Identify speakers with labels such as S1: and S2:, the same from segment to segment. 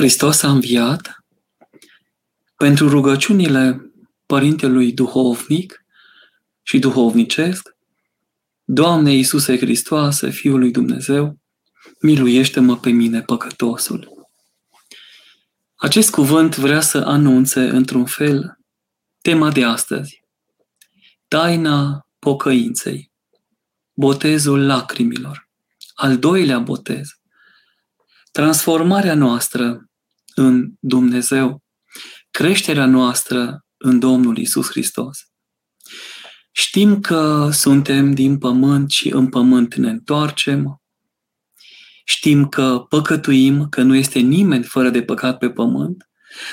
S1: Hristos a înviat pentru rugăciunile Părintelui Duhovnic și Duhovnicesc, Doamne Iisuse Hristoase, Fiul lui Dumnezeu, miluiește-mă pe mine, păcătosul. Acest cuvânt vrea să anunțe, într-un fel, tema de astăzi. Taina pocăinței. Botezul lacrimilor. Al doilea botez. Transformarea noastră în Dumnezeu. Creșterea noastră în Domnul Isus Hristos. Știm că suntem din pământ și în pământ ne întoarcem. Știm că păcătuim, că nu este nimeni fără de păcat pe pământ.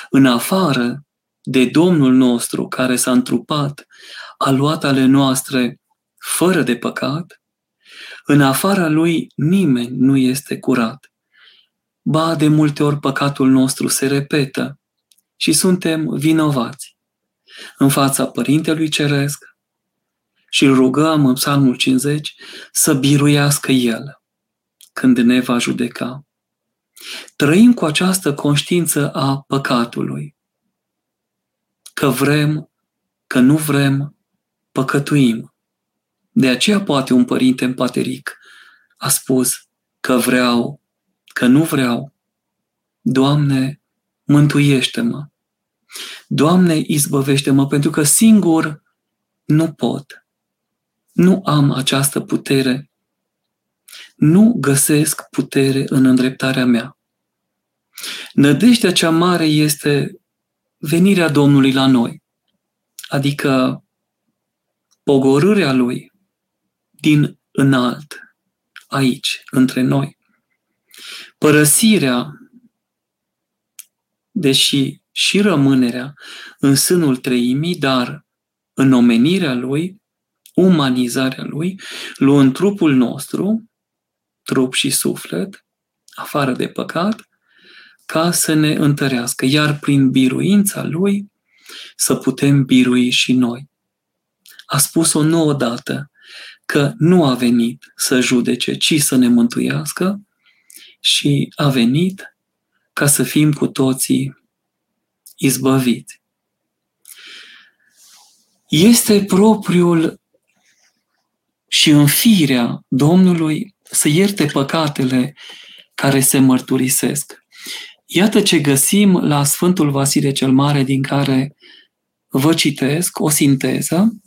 S1: În afară de Domnul nostru care s-a întrupat, a luat ale noastre fără de păcat, în afara lui nimeni nu este curat. Ba, de multe ori păcatul nostru se repetă și suntem vinovați în fața Părintelui Ceresc și îl rugăm în Psalmul 50 să biruiască El când ne va judeca. Trăim cu această conștiință a păcatului, că vrem, că nu vrem, păcătuim. De aceea poate un părinte empateric a spus că vreau, că nu vreau. Doamne, mântuiește-mă. Doamne, izbăvește-mă, pentru că singur nu pot. Nu am această putere. Nu găsesc putere în îndreptarea mea. Nădejdea cea mare este venirea Domnului la noi, adică pogorârea Lui din înalt, aici, între noi. Părăsirea, deși și rămânerea în sânul treimii, dar în omenirea Lui, umanizarea Lui, luând trupul nostru, trup și suflet, afară de păcat, ca să ne întărească, iar prin biruința Lui să putem birui și noi. A spus o nouă dată că nu a venit să judece, ci să ne mântuiască și a venit ca să fim cu toții izbăviți. Este propriul și în firea Domnului să ierte păcatele care se mărturisesc. Iată ce găsim la Sfântul Vasile cel Mare, din care vă citesc o sinteză.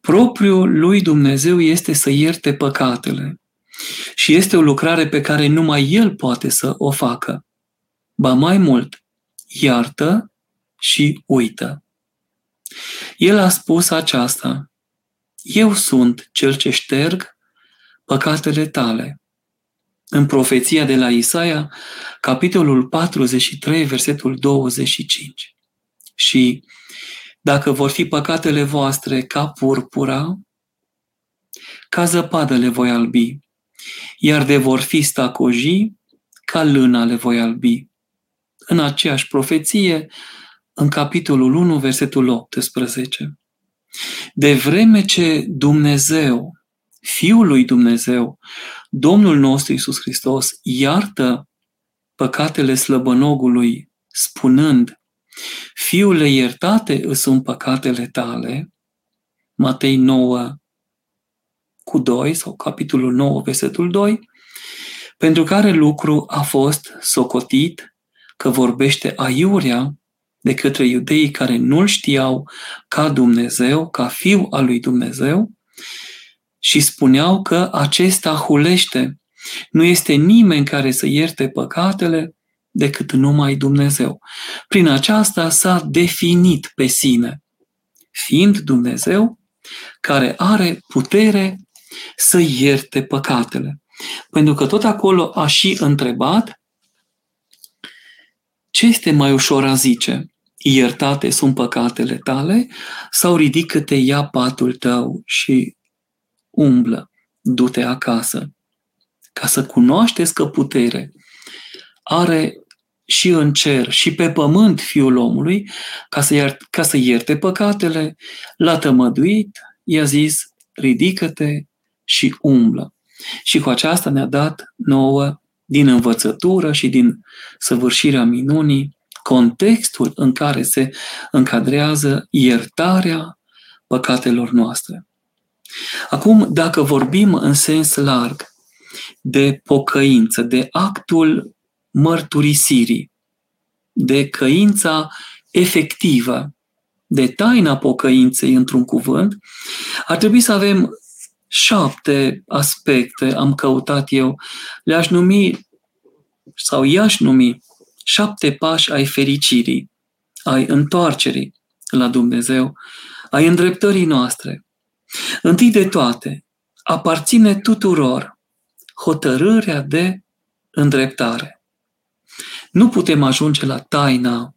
S1: Propriul lui Dumnezeu este să ierte păcatele și este o lucrare pe care numai El poate să o facă. Ba mai mult, iartă și uită. El a spus aceasta, Eu sunt cel ce șterg păcatele tale. În profeția de la Isaia, capitolul 43, versetul 25. Și dacă vor fi păcatele voastre ca purpura, ca zăpadă le voi albi, iar de vor fi stacojii, ca lâna le voi albi. În aceeași profeție, în capitolul 1, versetul 18. De vreme ce Dumnezeu, Fiul lui Dumnezeu, Domnul nostru Isus Hristos, iartă păcatele slăbănogului, spunând, Fiule, iertate îți sunt păcatele tale, Matei 9 cu 2 sau capitolul 9, versetul 2, pentru care lucru a fost socotit că vorbește aiurea de către iudeii care nu-L știau ca Dumnezeu, ca Fiu al lui Dumnezeu, și spuneau că acesta hulește. Nu este nimeni care să ierte păcatele decât numai Dumnezeu. Prin aceasta s-a definit pe sine, fiind Dumnezeu care are putere să ierte păcatele. Pentru că tot acolo a și întrebat ce este mai ușor a zice? Iertate sunt păcatele tale sau ridică-te, ia patul tău și umblă, du-te acasă. Ca să cunoașteți că putere are și în cer și pe pământ Fiul omului, ca să, iert, ca să ierte păcatele, l-a tămăduit, i-a zis, ridică-te și umblă. Și cu aceasta ne-a dat nouă din învățătură și din săvârșirea minunii, contextul în care se încadrează iertarea păcatelor noastre. Acum, dacă vorbim în sens larg de pocăință, de actul mărturisirii, de căința efectivă, de taina pocăinței într-un cuvânt, ar trebui să avem șapte aspecte, am căutat eu, le-aș numi sau i-aș numi șapte pași ai fericirii, ai întoarcerii la Dumnezeu, ai îndreptării noastre. Întâi de toate, aparține tuturor hotărârea de îndreptare. Nu putem ajunge la taina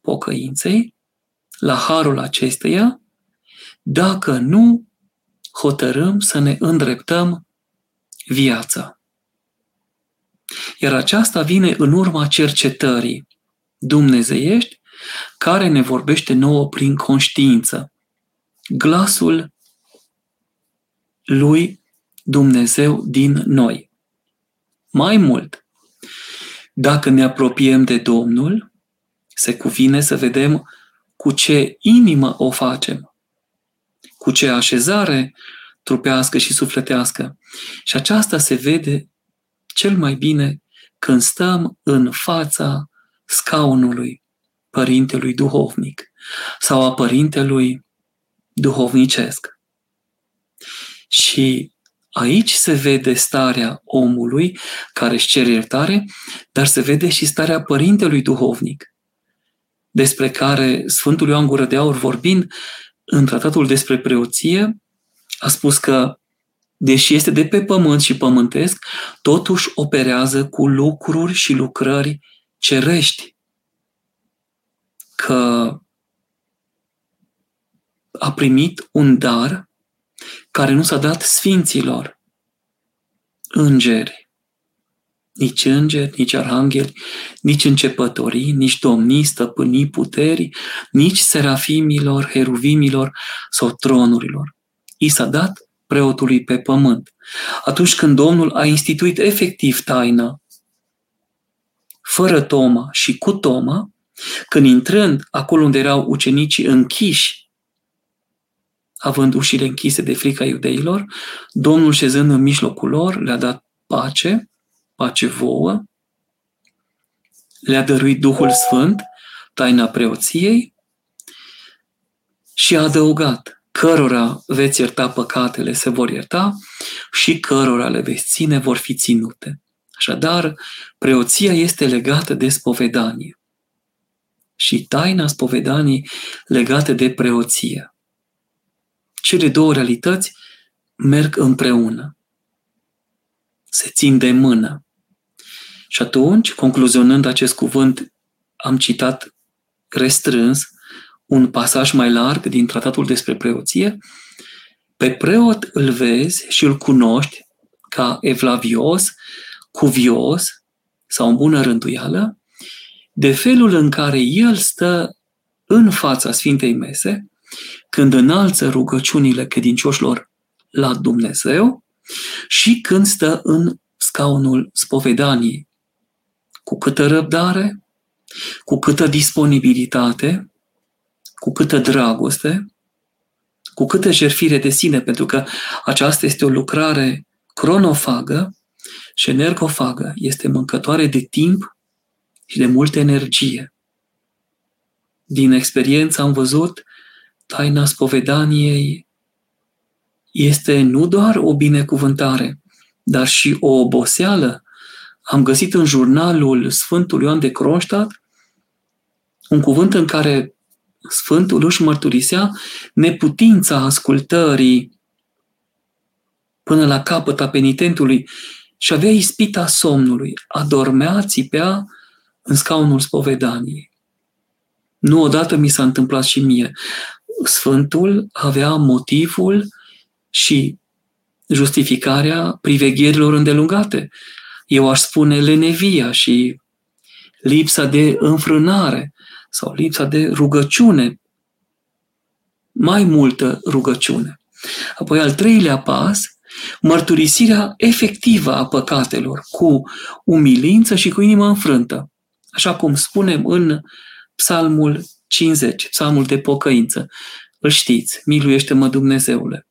S1: pocăinței, la harul acesteia, dacă nu hotărâm să ne îndreptăm viața. Iar aceasta vine în urma cercetării dumnezeiești care ne vorbește nouă prin conștiință. Glasul lui Dumnezeu din noi. Mai mult, dacă ne apropiem de Domnul, se cuvine să vedem cu ce inimă o facem, cu ce așezare trupească și sufletească. Și aceasta se vede cel mai bine când stăm în fața scaunului părintelui duhovnic sau a părintelui duhovnicesc. Și aici se vede starea omului care își cere iertare, dar se vede și starea părintelui duhovnic, despre care Sfântul Ioan Gură de Aur vorbind în tratatul despre preoție, a spus că deși este de pe pământ și pământesc, totuși operează cu lucruri și lucrări cerești. Că a primit un dar care nu s-a dat sfinților, îngeri, nici îngeri, nici arhangheli, nici începătorii, nici domnii, stăpânii, puterii, nici serafimilor, heruvimilor sau tronurilor. I s-a dat preotului pe pământ. Atunci când Domnul a instituit efectiv taina, fără Toma și cu Toma, când intrând acolo unde erau ucenicii închiși, având ușile închise de frica iudeilor, Domnul șezând în mijlocul lor le-a dat pace, pace vouă, le-a dăruit Duhul Sfânt, taina preoției și a adăugat cărora veți ierta păcatele se vor ierta și cărora le veți ține vor fi ținute. Așadar, preoția este legată de spovedanie și taina spovedanii legată de preoție. Cele două realități merg împreună, se țin de mână. Și atunci, concluzionând acest cuvânt, am citat restrâns un pasaj mai larg din tratatul despre preoție, pe preot îl vezi și îl cunoști ca evlavios, cuvios sau în bună rânduială, de felul în care el stă în fața Sfintei Mese, când înalță rugăciunile credincioșilor la Dumnezeu și când stă în scaunul spovedaniei. Cu câtă răbdare, cu câtă disponibilitate, cu câtă dragoste, cu câtă jertfire de sine, pentru că aceasta este o lucrare cronofagă și șenergofagă, este mâncătoare de timp și de multă energie. Din experiență am văzut taina spovedaniei este nu doar o binecuvântare, dar și o oboseală. Am găsit în jurnalul Sfântului Ioan de Kronstadt un cuvânt în care Sfântul își mărturisea neputința ascultării până la capăt a penitentului și avea ispita somnului, adormea, țipea în scaunul spovedaniei. Nu odată mi s-a întâmplat și mie. Sfântul avea motivul și justificarea privegherilor îndelungate. Eu aș spune lenevia și lipsa de înfrânare sau lipsa de rugăciune, mai multă rugăciune. Apoi al treilea pas mărturisirea efectivă a păcatelor, cu umilință și cu inimă înfrântă. Așa cum spunem în Psalmul 50, Psalmul de pocăință. Îl știți, miluiește-mă Dumnezeule.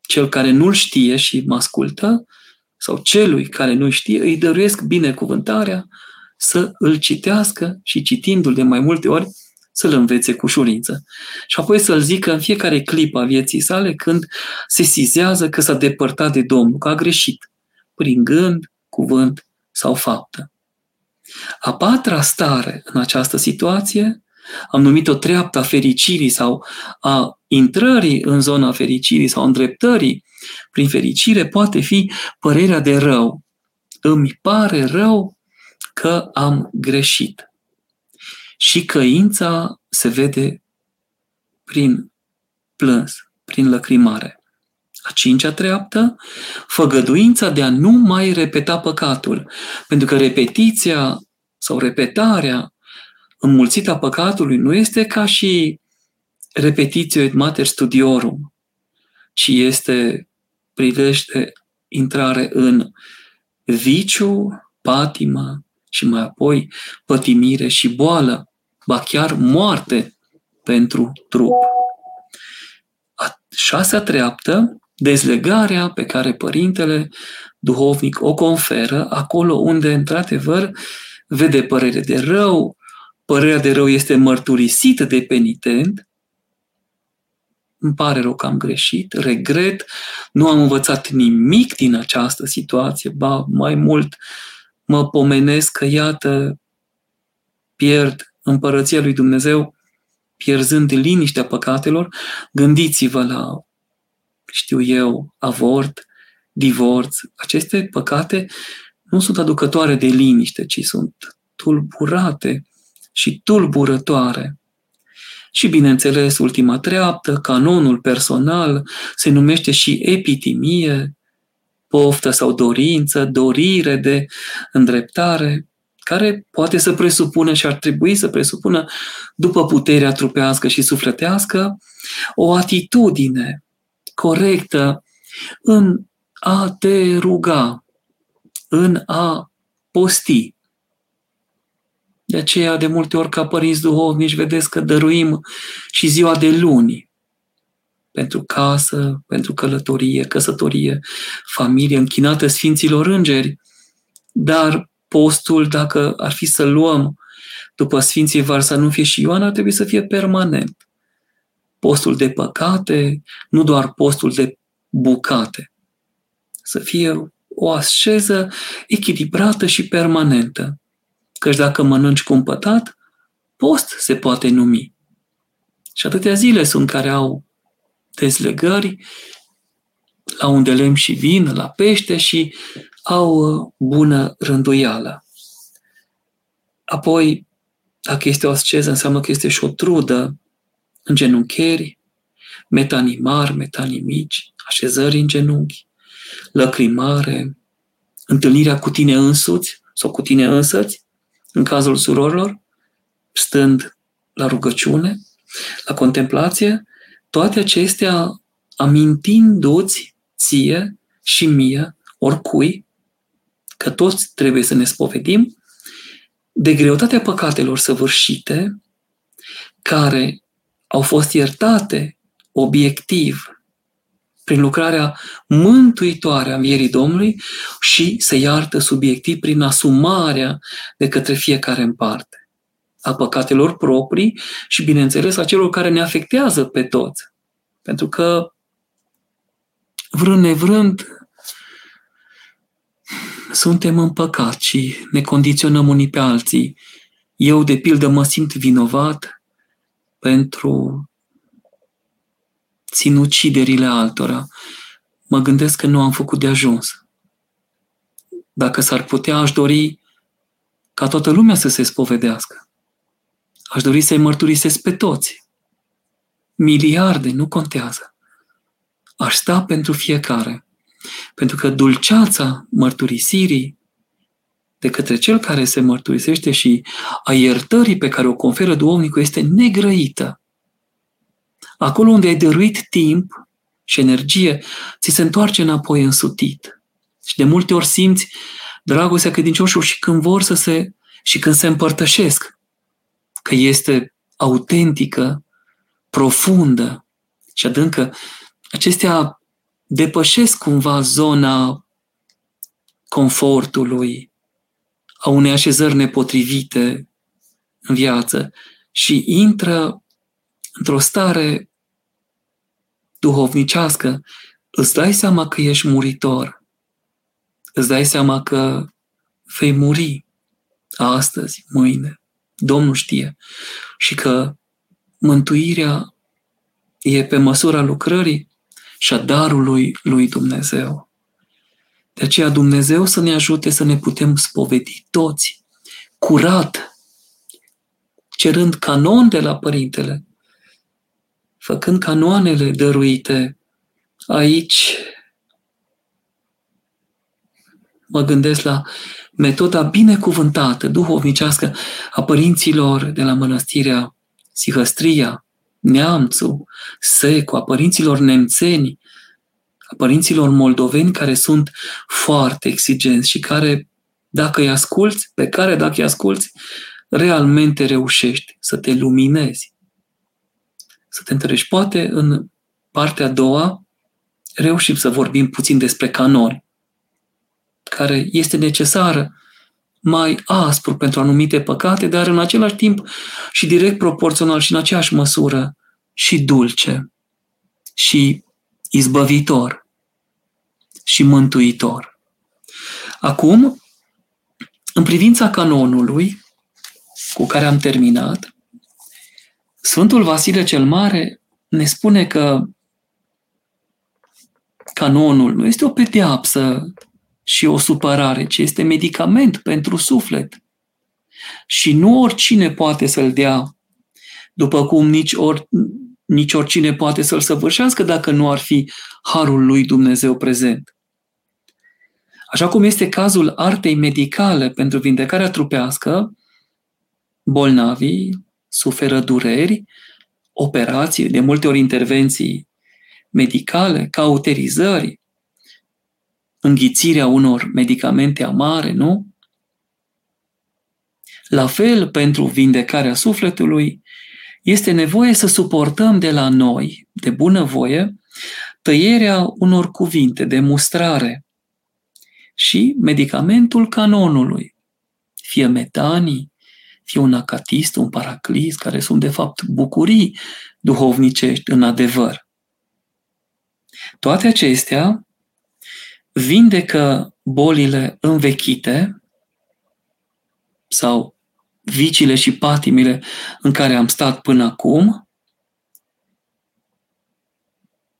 S1: Cel care nu-l știe și mă ascultă, sau celui care nu știe, îi dăruiesc binecuvântarea să îl citească și citindu-l de mai multe ori, să-l învețe cu ușurință. Și apoi să-l zică în fiecare clipă a vieții sale când se sizează că s-a depărtat de Domnul, că a greșit, prin gând, cuvânt sau faptă. A patra stare în această situație am numit-o treapta fericirii sau a intrării în zona fericirii sau îndreptării prin fericire poate fi părerea de rău. Îmi pare rău că am greșit. Și căința se vede prin plâns, prin lăcrimare. A cincea treaptă, făgăduința de a nu mai repeta păcatul. Pentru că repetiția sau repetarea înmulțită a păcatului nu este ca și repetitio et mater studiorum, ci este prilej de intrare în viciu, patimă și mai apoi pătimire și boală ba chiar moarte pentru trup. A șasea treaptă, dezlegarea pe care părintele duhovnic o conferă acolo unde, într-adevăr, vede părere de rău, părerea de rău este mărturisită de penitent, îmi pare rău că am greșit, regret, nu am învățat nimic din această situație, ba mai mult mă pomenesc că, iată, pierd împărăția lui Dumnezeu, pierzând liniștea păcatelor, gândiți-vă la, știu eu, avort, divorț. Aceste păcate nu sunt aducătoare de liniște, ci sunt tulburate și tulburătoare. Și, bineînțeles, ultima treaptă, canonul personal, se numește și epitimie, poftă sau dorință, dorire de îndreptare care poate să presupună și ar trebui să presupună, după puterea trupească și sufletească, o atitudine corectă în a te ruga, în a posti. De aceea, de multe ori, ca părinți duhovnici, vedeți că dăruim și ziua de luni pentru casă, pentru călătorie, căsătorie, familie, închinată Sfinților Îngeri, dar postul, dacă ar fi să luăm după Sfinții Varsanufie și Ioan, ar trebui să fie permanent. Postul de păcate, nu doar postul de bucate. Să fie o asceză echilibrată și permanentă. Căci dacă mănânci cumpătat, post se poate numi. Și atâtea zile sunt care au dezlegări la unde lemn și vin, la pește și au uh, bună rânduială. Apoi, dacă este o asceză, înseamnă că este și o trudă în genuncheri, metanii mari, metanii mici, așezări în genunchi, lăcrimare, întâlnirea cu tine însuți sau cu tine însăți, în cazul surorilor, stând la rugăciune, la contemplație, toate acestea amintindu-ți ție și mie, oricui, că toți trebuie să ne spovedim de greutatea păcatelor săvârșite, care au fost iertate obiectiv prin lucrarea mântuitoare a învierii Domnului și se iartă subiectiv prin asumarea de către fiecare în parte a păcatelor proprii și, bineînțeles, a celor care ne afectează pe toți. Pentru că, vrând nevrând, suntem în păcat și ne condiționăm unii pe alții. Eu, de pildă, mă simt vinovat pentru sinuciderile altora. Mă gândesc că nu am făcut de ajuns. Dacă s-ar putea, aș dori ca toată lumea să se spovedească. Aș dori să-i mărturisesc pe toți. Miliarde, nu contează. Aș sta pentru fiecare. Pentru că dulceața mărturisirii de către cel care se mărturisește și a iertării pe care o conferă duhovnicul este negrăită. Acolo unde ai dăruit timp și energie, ți se întoarce înapoi însutit. Și de multe ori simți dragostea credincioșilor și când vor să se, și când se împărtășesc, că este autentică, profundă și adâncă, acestea depășesc cumva zona confortului, a unei așezări nepotrivite în viață și intră într-o stare duhovnicească, îți dai seama că ești muritor, îți dai seama că vei muri astăzi, mâine, Domnul știe, și că mântuirea e pe măsura lucrării și a darului lui Dumnezeu. De aceea Dumnezeu să ne ajute să ne putem spovedi toți, curat, cerând canon de la Părintele, făcând canoanele dăruite aici. Mă gândesc la metoda binecuvântată, duhovnicească a părinților de la mănăstirea Sihăstria, Neamțu, Secu, a părinților nemțeni, a părinților moldoveni care sunt foarte exigenți și care, dacă îi asculți, pe care dacă îi asculți, realmente reușești să te luminezi, să te întărești. Poate în partea a doua reușim să vorbim puțin despre canoni, care este necesară mai aspru pentru anumite păcate, dar în același timp și direct proporțional și în aceeași măsură și dulce și izbăvitor și mântuitor. Acum, în privința canonului cu care am terminat, Sfântul Vasile cel Mare ne spune că canonul nu este o pedeapsă și o supărare, ci este medicament pentru suflet. Și nu oricine poate să-l dea, după cum nici, or, nici oricine poate să-l săvârșească dacă nu ar fi harul lui Dumnezeu prezent. Așa cum este cazul artei medicale pentru vindecarea trupească, bolnavii suferă dureri, operații, de multe ori intervenții medicale, cauterizări, înghițirea unor medicamente amare, nu? La fel, pentru vindecarea sufletului, este nevoie să suportăm de la noi, de bunăvoie, tăierea unor cuvinte de mustrare și medicamentul canonului, fie metanii, fie un acatist, un paraclist, care sunt de fapt bucurii duhovnicești în adevăr. Toate acestea vindecă bolile învechite sau vicile și patimile în care am stat până acum,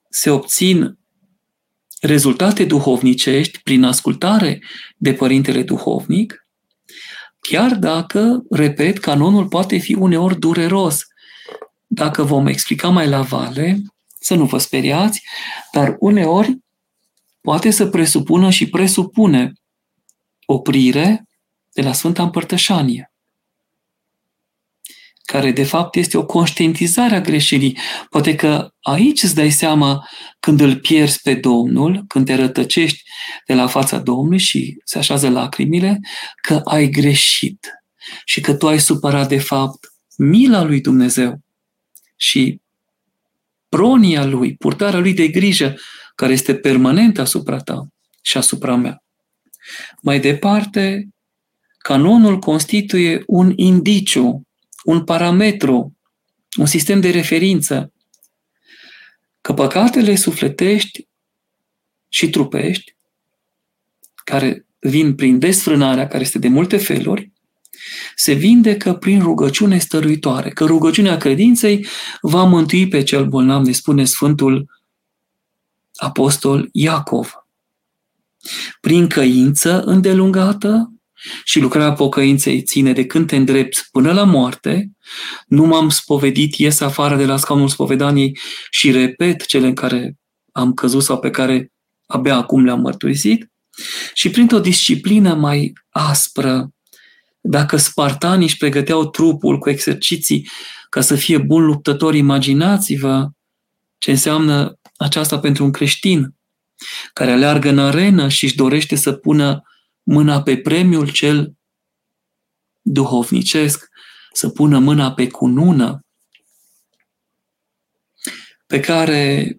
S1: se obțin rezultate duhovnicești prin ascultare de Părintele Duhovnic, chiar dacă, repet, canonul poate fi uneori dureros. Dacă vom explica mai la vale, să nu vă speriați, dar uneori poate să presupună și presupune oprire de la Sfânta Împărtășanie, care de fapt este o conștientizare a greșelii. Poate că aici îți dai seama când îl pierzi pe Domnul, când te rătăcești de la fața Domnului și se așează lacrimile, că ai greșit și că tu ai supărat de fapt mila lui Dumnezeu și pronia lui, purtarea lui de grijă care este permanent asupra ta și asupra mea. Mai departe, canonul constituie un indiciu, un parametru, un sistem de referință că păcatele sufletești și trupești, care vin prin desfrânarea, care este de multe feluri, se vindecă prin rugăciune stăruitoare, că rugăciunea credinței va mântui pe cel bolnav, ne spune Sfântul apostol Iacov. Prin căință îndelungată și lucrarea pocăinței ține de când te îndrepți până la moarte, nu m-am spovedit, ies afară de la scaunul spovedaniei și repet cele în care am căzut sau pe care abia acum le-am mărturisit, și printr-o disciplină mai aspră, dacă spartanii își pregăteau trupul cu exerciții ca să fie bun luptător, imaginați-vă ce înseamnă aceasta pentru un creștin care aleargă în arenă și își dorește să pună mâna pe premiul cel duhovnicesc, să pună mâna pe cunună, pe care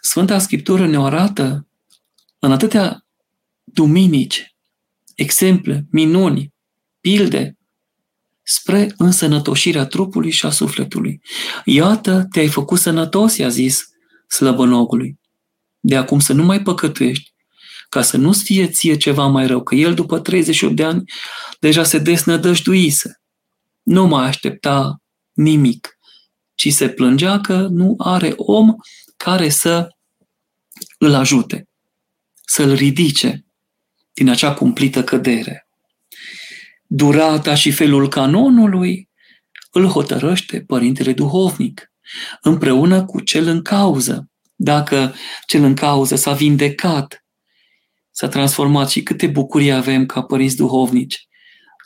S1: Sfânta Scriptură ne arată în atâtea duminici, exemple, minuni, pilde, spre însănătoșirea trupului și a sufletului. Iată, te-ai făcut sănătos, i-a zis slăbănogului. De acum să nu mai păcătuiești, ca să nu-ți fie ție ceva mai rău, că el după 38 de ani deja se desnădăjduise. Nu mai aștepta nimic, ci se plângea că nu are om care să îl ajute, să-l ridice din acea cumplită cădere. Durata și felul canonului îl hotărăște Părintele Duhovnic, împreună cu cel în cauză. Dacă cel în cauză s-a vindecat, s-a transformat și câte bucurii avem ca părinți duhovnici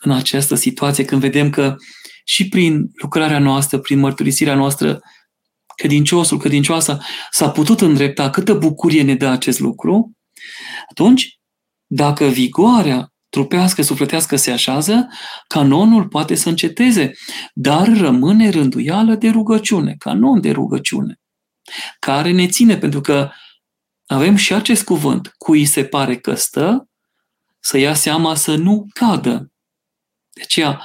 S1: în această situație când vedem că și prin lucrarea noastră, prin mărturisirea noastră, credinciosul, credincioasa s-a putut îndrepta, câtă bucurie ne dă acest lucru, atunci, dacă vigoarea trupească, sufletească se așează, canonul poate să înceteze, dar rămâne rânduială de rugăciune, canon de rugăciune, care ne ține, pentru că avem și acest cuvânt, cui se pare că stă, să ia seama să nu cadă. De aceea,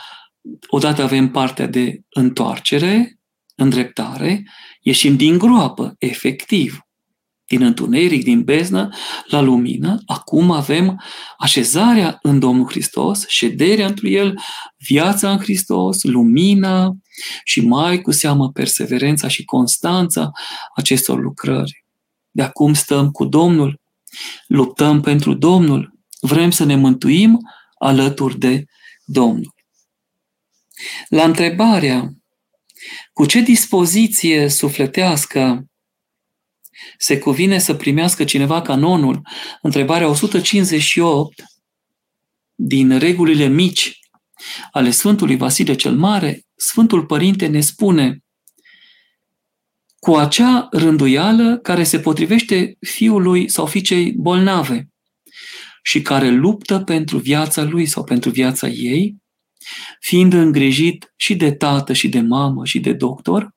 S1: odată avem partea de întoarcere, îndreptare, ieșim din groapă, efectiv, din întuneric, din beznă, la lumină. Acum avem așezarea în Domnul Hristos, șederea într El, viața în Hristos, lumina și mai cu seamă perseverența și constanța acestor lucrări. De acum stăm cu Domnul, luptăm pentru Domnul, vrem să ne mântuim alături de Domnul. La întrebarea cu ce dispoziție sufletească se cuvine să primească cineva canonul? Întrebarea 158 din regulile mici ale Sfântului Vasile cel Mare, Sfântul Părinte ne spune cu acea rânduială care se potrivește fiului sau fiicei bolnave și care luptă pentru viața lui sau pentru viața ei, fiind îngrijit și de tată și de mamă și de doctor,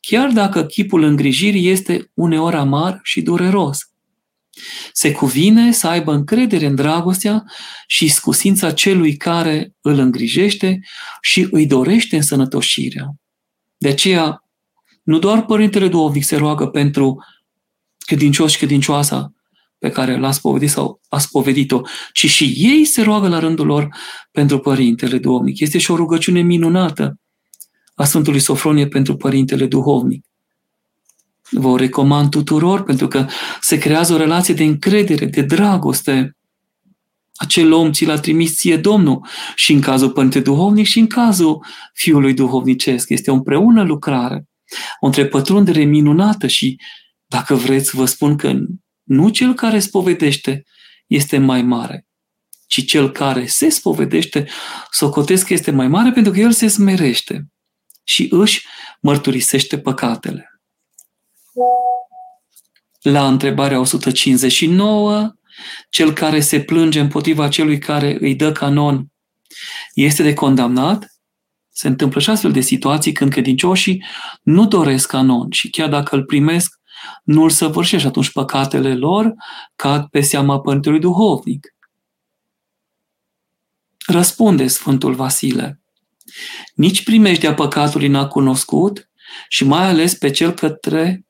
S1: chiar dacă chipul îngrijirii este uneori amar și dureros. Se cuvine să aibă încredere în dragostea și scusința celui care îl îngrijește și îi dorește însănătoșirea. De aceea, nu doar Părintele Duovnic se roagă pentru credincioși și credincioasa pe care l-a spovedit sau a spovedit-o, ci și ei se roagă la rândul lor pentru Părintele Duhovnic. Este și o rugăciune minunată a Sfântului Sofronie pentru Părintele Duhovnic. Vă o recomand tuturor pentru că se creează o relație de încredere, de dragoste. Acel om ți l-a trimis ție Domnul și în cazul Părinte Duhovnic și în cazul Fiului Duhovnicesc. Este o împreună lucrare, o întrepătrundere minunată și, dacă vreți, vă spun că nu cel care spovedește este mai mare, ci cel care se spovedește, socotesc că este mai mare pentru că el se smerește și își mărturisește păcatele. La întrebarea 159, cel care se plânge împotriva celui care îi dă canon este de condamnat? Se întâmplă și astfel de situații când credincioșii nu doresc canon și chiar dacă îl primesc, nu îl săvârșești, atunci păcatele lor cad pe seama Părintelui Duhovnic. Răspunde Sfântul Vasile. Nici primejdea păcatului n-a cunoscut și mai ales pe cel către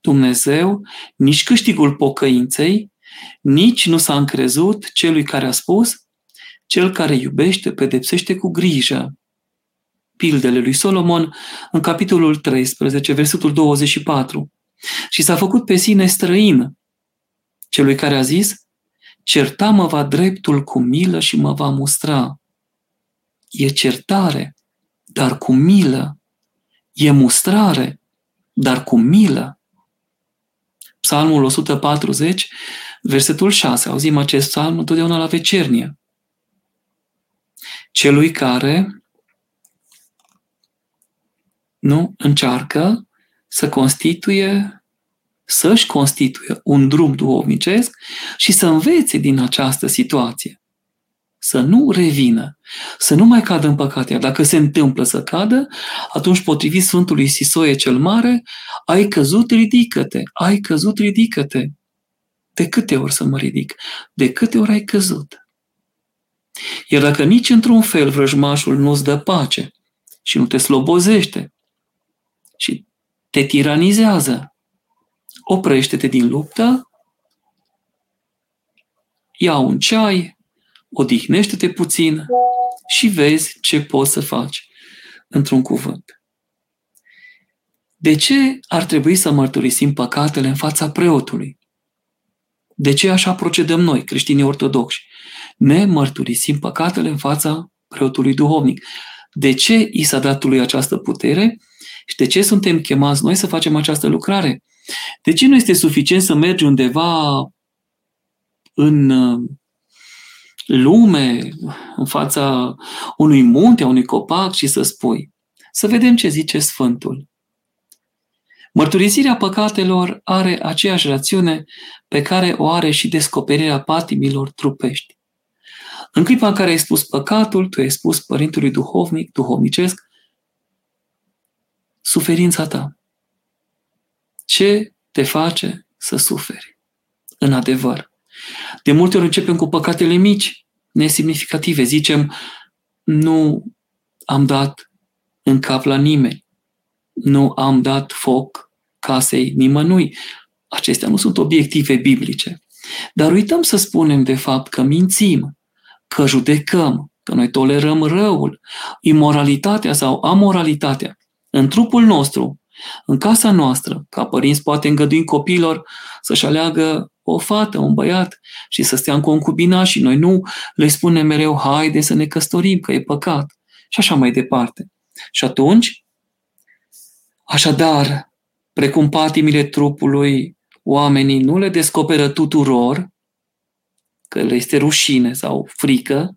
S1: Dumnezeu, nici câștigul pocăinței, nici nu s-a încrezut celui care a spus, cel care iubește pedepsește cu grijă. Pildele lui Solomon în capitolul 13, versetul 24. Și s-a făcut pe sine străin celui care a zis, certa-mă va dreptul cu milă și mă va mustra. E certare, dar cu milă. E mustrare, dar cu milă. Psalmul 140, versetul 6. Auzim acest psalm întotdeauna la vecernie. Celui care nu încearcă să constituie, să-și constituie un drum duhovnicesc și să învețe din această situație. Să nu revină, să nu mai cadă în păcate. Iar dacă se întâmplă să cadă, atunci, potrivit Sfântului Sisoie cel Mare, ai căzut, ridică-te, ai căzut, ridică-te. De câte ori să mă ridic? De câte ori ai căzut? Iar dacă nici într-un fel vrăjmașul nu-ți dă pace și nu te slobozește și te tiranizează, oprește-te din luptă, ia un ceai, odihnește-te puțin și vezi ce poți să faci într-un cuvânt. De ce ar trebui să mărturisim păcatele în fața preotului? De ce așa procedăm noi, creștinii ortodoxi? Ne mărturisim păcatele în fața preotului duhovnic. De ce i s-a dat lui această putere și de ce suntem chemați noi să facem această lucrare? De ce nu este suficient să mergi undeva în uh, lume, în fața unui munte, a unui copac și să spui, să vedem ce zice Sfântul. Mărturisirea păcatelor are aceeași rațiune pe care o are și descoperirea patimilor trupești. În clipa în care ai spus păcatul, tu ai spus Părintului Duhovnic, duhovnicesc, suferința ta. Ce te face să suferi? În adevăr. De multe ori începem cu păcatele mici, nesemnificative. Zicem, nu am dat în cap la nimeni, nu am dat foc casei nimănui. Acestea nu sunt obiective biblice. Dar uităm să spunem de fapt că mințim, că judecăm, că noi tolerăm răul, imoralitatea sau amoralitatea în trupul nostru, în casa noastră, ca părinți poate îngăduim copiilor să-și aleagă o fată, un băiat și să stea în concubina și noi nu le spunem mereu, haide să ne căsătorim, că e păcat. Și așa mai departe. Și atunci, așadar, precum patimile trupului, oamenii nu le descoperă tuturor, că le este rușine sau frică,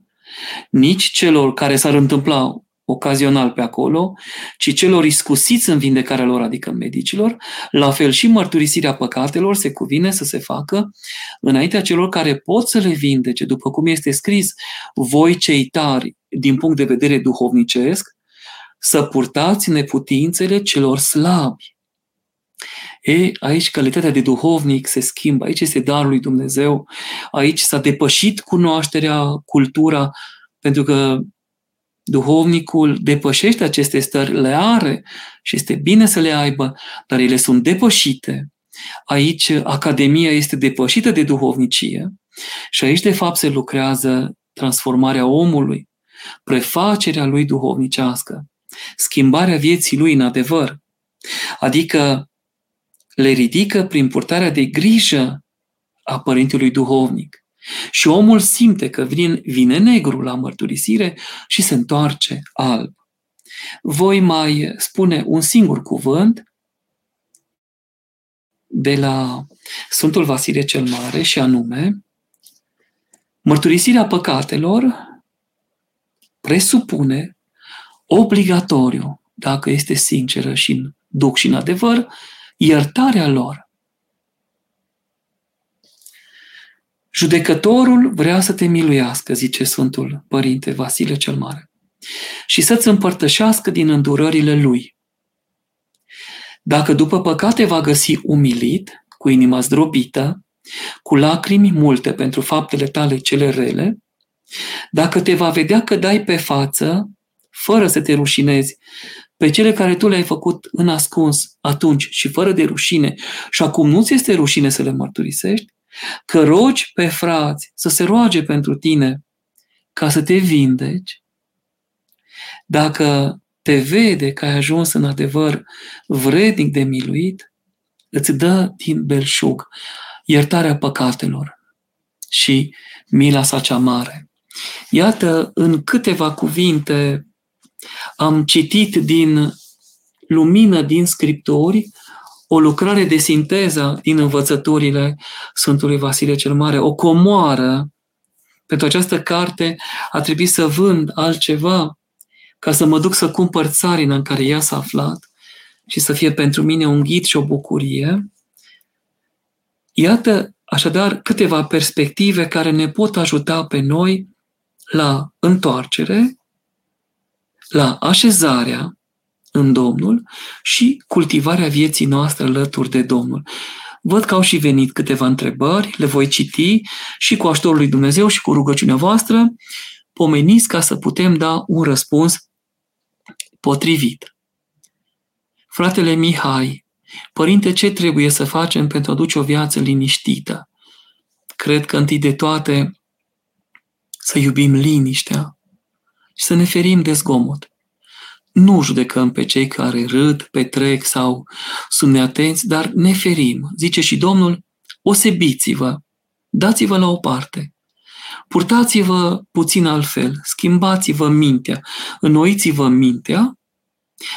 S1: nici celor care s-ar întâmpla ocazional pe acolo, ci celor iscusiți în vindecarea lor, adică medicilor, la fel și mărturisirea păcatelor se cuvine să se facă înaintea celor care pot să le vindece, după cum este scris, voi cei tari, din punct de vedere duhovnicesc, să purtați neputințele celor slabi. E, aici calitatea de duhovnic se schimbă, aici este darul lui Dumnezeu, aici s-a depășit cunoașterea, cultura, pentru că duhovnicul depășește aceste stări, le are și este bine să le aibă, dar ele sunt depășite. Aici Academia este depășită de duhovnicie și aici de fapt se lucrează transformarea omului, prefacerea lui duhovnicească, schimbarea vieții lui în adevăr. Adică le ridică prin purtarea de grijă a părintelui duhovnic. Și omul simte că vine, vine negru la mărturisire și se întoarce alb. Voi mai spune un singur cuvânt de la Sfântul Vasile cel Mare și anume mărturisirea păcatelor presupune obligatoriu, dacă este sinceră și în duc și în adevăr, iertarea lor. Judecătorul vrea să te miluiască, zice Sfântul Părinte Vasile cel Mare, și să-ți împărtășească din îndurările lui. Dacă după păcate va găsi umilit, cu inima zdrobită, cu lacrimi multe pentru faptele tale cele rele, dacă te va vedea că dai pe față, fără să te rușinezi, pe cele care tu le-ai făcut în ascuns atunci și fără de rușine și acum nu ți este rușine să le mărturisești, că rogi pe frați să se roage pentru tine ca să te vindeci, dacă te vede că ai ajuns în adevăr vrednic de miluit, îți dă din belșug iertarea păcatelor și mila sa cea mare. Iată, în câteva cuvinte am citit din lumină din Scripturi o lucrare de sinteză din învățăturile Sfântului Vasile cel Mare, o comoară. Pentru această carte a trebuit să vând altceva ca să mă duc să cumpăr țarina în care ea s-a aflat și să fie pentru mine un ghid și o bucurie. Iată, așadar, câteva perspective care ne pot ajuta pe noi la întoarcere, la așezarea în Domnul și cultivarea vieții noastre alături de Domnul. Văd că au și venit câteva întrebări, le voi citi și cu ajutorul lui Dumnezeu și cu rugăciunea voastră pomeniți ca să putem da un răspuns potrivit. Fratele Mihai, părinte, ce trebuie să facem pentru a duce o viață liniștită? Cred că întâi de toate să iubim liniștea și să ne ferim de zgomot. Nu judecăm pe cei care râd, petrec sau sunt neatenți, dar ne ferim. Zice și Domnul, osebiți-vă, dați-vă la o parte. Purtați-vă puțin altfel, schimbați-vă mintea, înnoiți-vă mintea,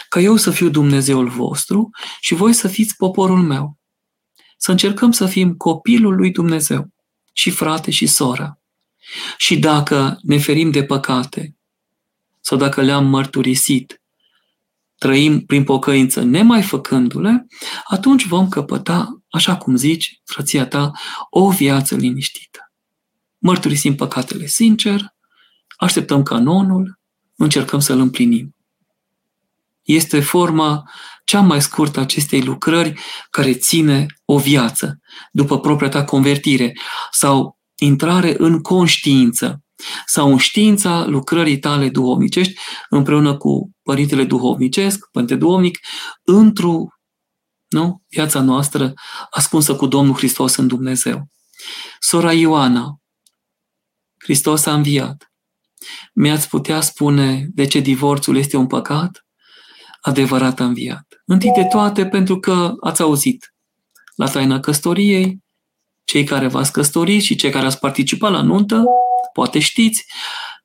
S1: ca eu să fiu Dumnezeul vostru și voi să fiți poporul meu. Să încercăm să fim copilul lui Dumnezeu și frate și soră. Și dacă ne ferim de păcate sau dacă le-am mărturisit, trăim prin pocăință nemai făcându-le, atunci vom căpăta, așa cum zici, frăția ta, o viață liniștită. Mărturisim păcatele sincer, așteptăm canonul, încercăm să-l împlinim. Este forma cea mai scurtă acestei lucrări care ține o viață după propria ta convertire sau intrare în conștiință sau în știința lucrării tale duhovnicești împreună cu Părintele Duhovnicesc, Părinte Duhovnic, într-o nu? viața noastră ascunsă cu Domnul Hristos în Dumnezeu. Sora Ioana, Hristos a înviat. Mi-ați putea spune de ce divorțul este un păcat? Adevărat a înviat. Întâi de toate pentru că ați auzit la taina căsătoriei, cei care v-ați căsătorit și cei care ați participat la nuntă, poate știți,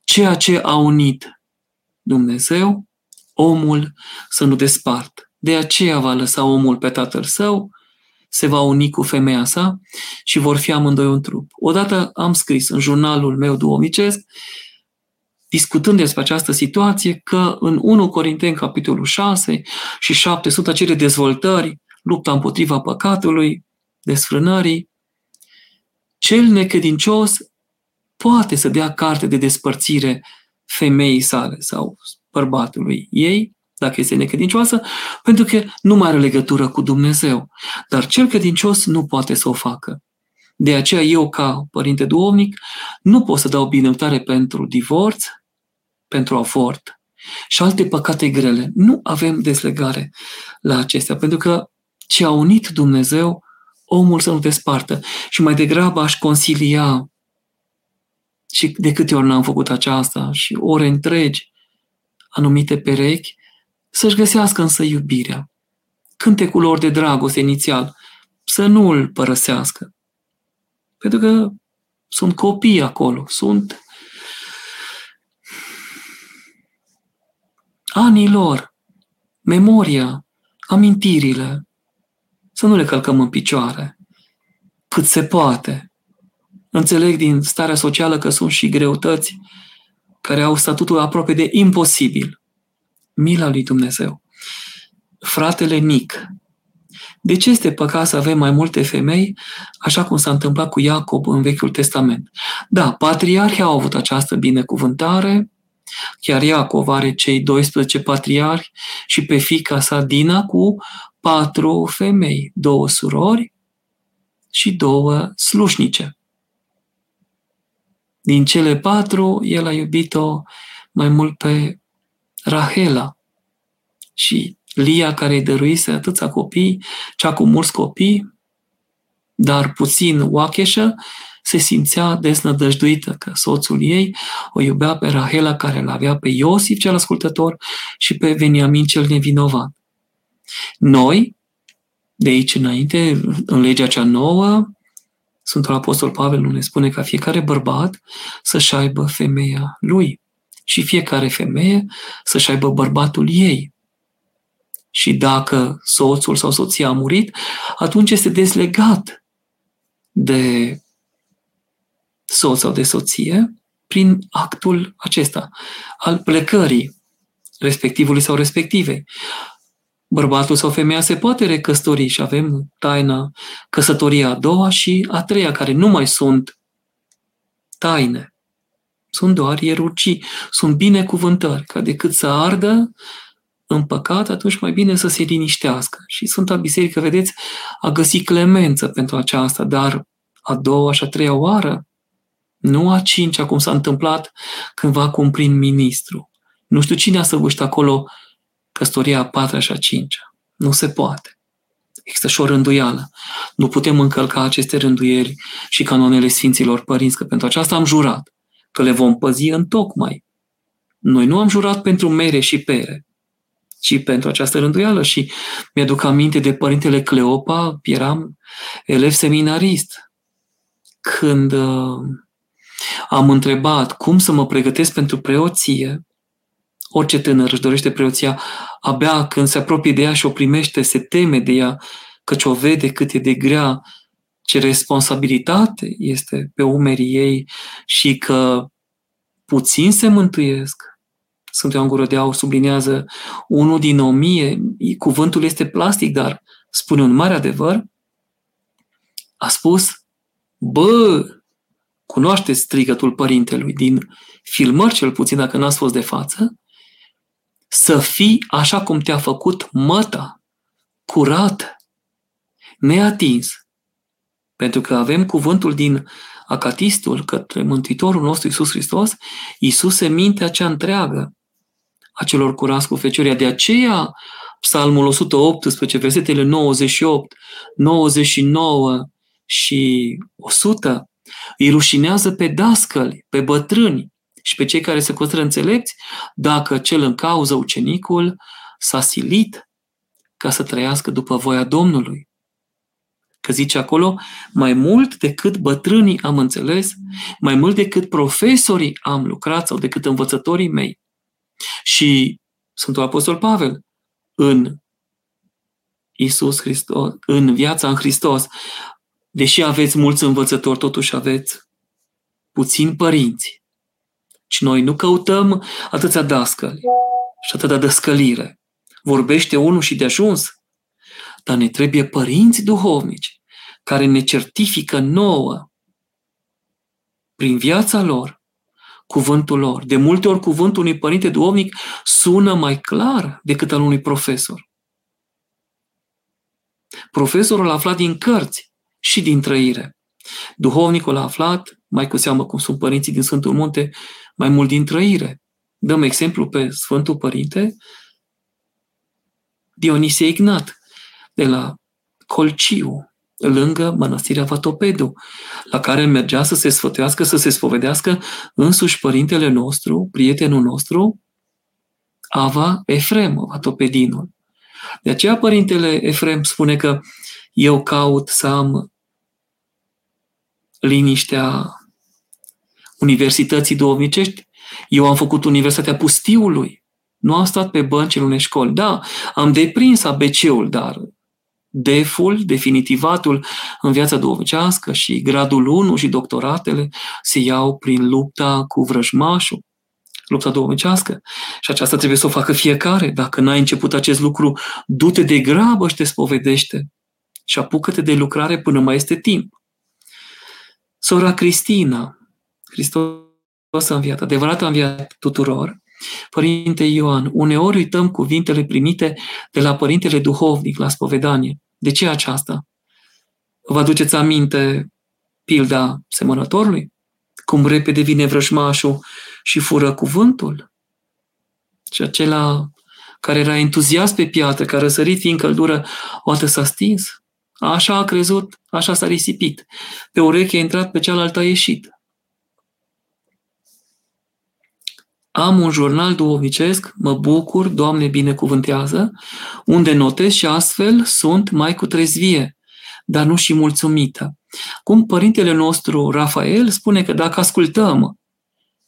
S1: ceea ce a unit Dumnezeu, omul să nu despart. De aceea va lăsa omul pe tatăl său, se va uni cu femeia sa și vor fi amândoi un trup. Odată am scris în jurnalul meu duomicesc, discutând despre această situație, că în 1 Corinteni, capitolul 6 și 7, sunt acele dezvoltări, lupta împotriva păcatului, desfrânării, cel necredincios poate să dea carte de despărțire femeii sale sau bărbatului ei, dacă este necredincioasă, pentru că nu mai are legătură cu Dumnezeu. Dar cel credincios nu poate să o facă. De aceea eu, ca părinte duomnic, nu pot să dau binecuvântare pentru divorț, pentru avort și alte păcate grele. Nu avem deslegare la acestea, pentru că ce a unit Dumnezeu, omul să nu despartă. Și mai degrabă aș consilia și de câte ori n-am făcut aceasta și ore întregi, anumite perechi, să-și găsească însă iubirea. Cântecul lor de dragoste inițial, să nu îl părăsească. Pentru că sunt copii acolo, sunt anii lor, memoria, amintirile, să nu le călcăm în picioare, cât se poate. Înțeleg din starea socială că sunt și greutăți care au statutul aproape de imposibil. Mila lui Dumnezeu. Fratele mic. De ce este păcat să avem mai multe femei, așa cum s-a întâmplat cu Iacob în Vechiul Testament? Da, patriarhii au avut această binecuvântare, chiar Iacov are cei 12 patriarhi și pe fica sa Dina cu patru femei, două surori și două slușnice. Din cele patru, el a iubit-o mai mult pe Rahela și Lia care îi dăruise atâția copii, cea cu mulți copii, dar puțin oacheșă, se simțea desnădăjduită că soțul ei o iubea pe Rahela care îl avea pe Iosif cel ascultător și pe Veniamin cel nevinovat. Noi, de aici înainte, în legea cea nouă, Sfântul Apostol Pavel nu ne spune ca fiecare bărbat să-și aibă femeia lui și fiecare femeie să-și aibă bărbatul ei. Și dacă soțul sau soția a murit, atunci este dezlegat de soț sau de soție prin actul acesta al plecării respectivului sau respectivei. Bărbatul sau femeia se poate recăsători și avem taina căsătoria a doua și a treia, care nu mai sunt taine. Sunt doar ierurgii, sunt binecuvântări, ca decât să ardă în păcat, atunci mai bine să se liniștească. Și Sfânta Biserică, vedeți, a găsit clemență pentru aceasta, dar a doua și a treia oară, nu a cincea, cum s-a întâmplat cândva cu un prim-ministru. Nu știu cine a săvârșit acolo căsătoria a patra și a cincea. Nu se poate. Există și o rânduială. Nu putem încălca aceste rânduieli și canoanele Sfinților Părinți, că pentru aceasta am jurat, că le vom păzi în tocmai. Noi nu am jurat pentru mere și pere, ci pentru această rânduială și mi-aduc aminte de părintele Cleopa, eram elev seminarist. Când uh, am întrebat cum să mă pregătesc pentru preoție, orice tânăr își dorește preoția, abia când se apropie de ea și o primește, se teme de ea, căci o vede cât e de grea, ce responsabilitate este pe umerii ei și că puțin se mântuiesc. Sfântul Ioan Gură de Aur sublinează unul din o mie, cuvântul este plastic, dar spune un mare adevăr, a spus, bă, cunoașteți strigătul părintelui din filmări cel puțin, dacă n-ați fost de față, să fii așa cum te-a făcut măta, curat, neatins. Pentru că avem cuvântul din Acatistul către Mântuitorul nostru Iisus Hristos, Iisus se mintea cea întreagă a celor curați cu fecioria. De aceea, Psalmul 118, versetele 98, 99 și 100, îi rușinează pe dascăli, pe bătrâni, și pe cei care se consideră înțelepți, dacă cel în cauză, ucenicul, s-a silit ca să trăiască după voia Domnului. Că zice acolo, mai mult decât bătrânii am înțeles, mai mult decât profesorii am lucrat sau decât învățătorii mei. Și Sfântul Apostol Pavel, în Isus Hristos, în viața în Hristos, deși aveți mulți învățători, totuși aveți puțini părinți. Și noi nu căutăm atâția dascăli și atâta dăscălire. Vorbește unul și de ajuns. Dar ne trebuie părinți duhovnici care ne certifică nouă prin viața lor cuvântul lor. De multe ori cuvântul unui părinte duhovnic sună mai clar decât al unui profesor. Profesorul a aflat din cărți și din trăire. Duhovnicul a aflat, mai cu seamă cum sunt părinții din Sfântul Munte, mai mult din trăire. Dăm exemplu pe Sfântul Părinte Dionisie Ignat, de la Colciu, lângă mănăstirea Vatopedu, la care mergea să se sfătuiască, să se spovedească însuși părintele nostru, prietenul nostru, Ava Efrem, Vatopedinul. De aceea părintele Efrem spune că eu caut să am liniștea universității duhovnicești. Eu am făcut Universitatea Pustiului. Nu am stat pe bănci în unei școli. Da, am deprins ABC-ul, dar deful, definitivatul în viața duhovnicească și gradul 1 și doctoratele se iau prin lupta cu vrăjmașul, lupta duhovnicească. Și aceasta trebuie să o facă fiecare. Dacă n-ai început acest lucru, du-te de grabă și te spovedește și apucă-te de lucrare până mai este timp. Sora Cristina, Hristos a înviat, adevărat a înviat tuturor, Părinte Ioan, uneori uităm cuvintele primite de la Părintele Duhovnic la spovedanie. De ce aceasta? Vă aduceți aminte pilda semănătorului? Cum repede vine vrăjmașul și fură cuvântul? Și acela care era entuziast pe piatră, care a răsărit fiind căldură, o dată s-a stins. Așa a crezut, așa s-a risipit. Pe ureche a intrat, pe cealaltă a ieșit. Am un jurnal duhovnicesc, mă bucur, Doamne binecuvântează, unde notez și astfel sunt mai cu trezvie, dar nu și mulțumită. Cum părintele nostru Rafael spune că dacă ascultăm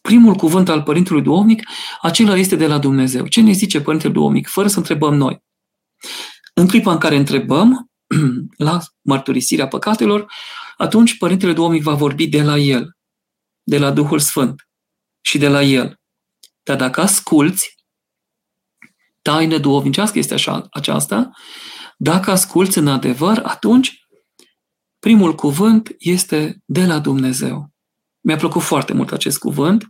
S1: primul cuvânt al părintelui duhovnic, acela este de la Dumnezeu. Ce ne zice părintele duhovnic, fără să întrebăm noi? În clipa în care întrebăm, la mărturisirea păcatelor, atunci Părintele Duhovnic va vorbi de la El, de la Duhul Sfânt și de la El. Dar dacă asculți, taină duhovnicească este așa, aceasta, dacă asculți în adevăr, atunci primul cuvânt este de la Dumnezeu. Mi-a plăcut foarte mult acest cuvânt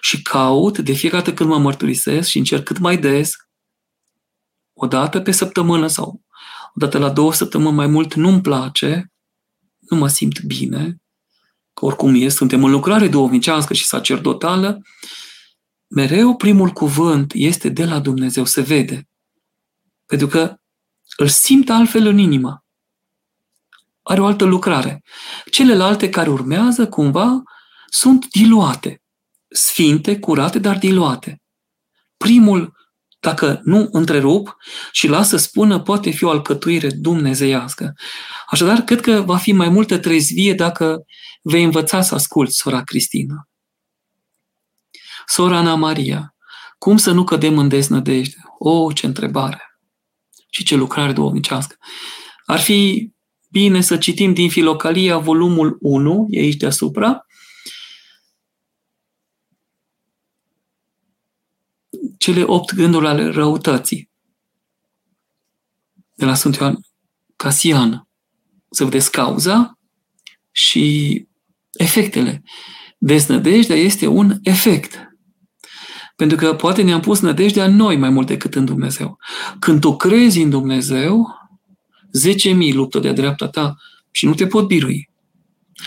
S1: și caut de fiecare dată când mă mărturisesc și încerc cât mai des, o dată pe săptămână sau o dată la două săptămâni mai mult, nu-mi place, nu mă simt bine, că oricum e, suntem în lucrare duhovnicească și sacerdotală, mereu primul cuvânt este de la Dumnezeu, se vede. Pentru că îl simt altfel în inimă. Are o altă lucrare. Celelalte care urmează, cumva, sunt diluate. Sfinte, curate, dar diluate. Primul, dacă nu întrerup și lasă spună, poate fi o alcătuire dumnezeiască. Așadar, cred că va fi mai multă trezvie dacă vei învăța să asculți sora Cristina. Sora Ana Maria, cum să nu cădem în deznădejde? O, ce întrebare! Și ce lucrare duhovnicească! Ar fi bine să citim din Filocalia, volumul 1, e aici deasupra, cele opt gânduri ale răutății de la Sfântul Ioan Casian. Să vedeți cauza și efectele. Desnădejdea este un efect. Pentru că poate ne-am pus nădejdea în noi mai mult decât în Dumnezeu. Când tu crezi în Dumnezeu, 10.000 luptă de-a dreapta ta și nu te pot birui.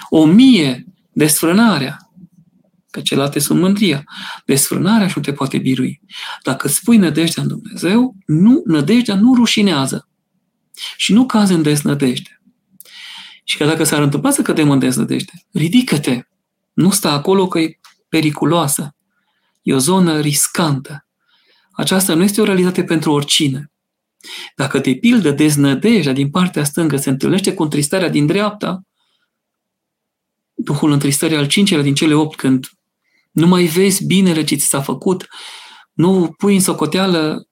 S1: O mie desfrânarea, că celelalte sunt mândria. Desfrânarea și nu te poate birui. Dacă spui nădejdea în Dumnezeu, nu, nădejdea nu rușinează. Și nu cazi în desnădejde. Și că dacă s-ar întâmpla să cădem în desnădejde, ridică-te. Nu sta acolo că e periculoasă. E o zonă riscantă. Aceasta nu este o realitate pentru oricine. Dacă de pildă deznădejdea din partea stângă se întâlnește cu întristarea din dreapta, Duhul întristării al cincelea din cele opt, când nu mai vezi binele ce ți s-a făcut, nu pui în socoteală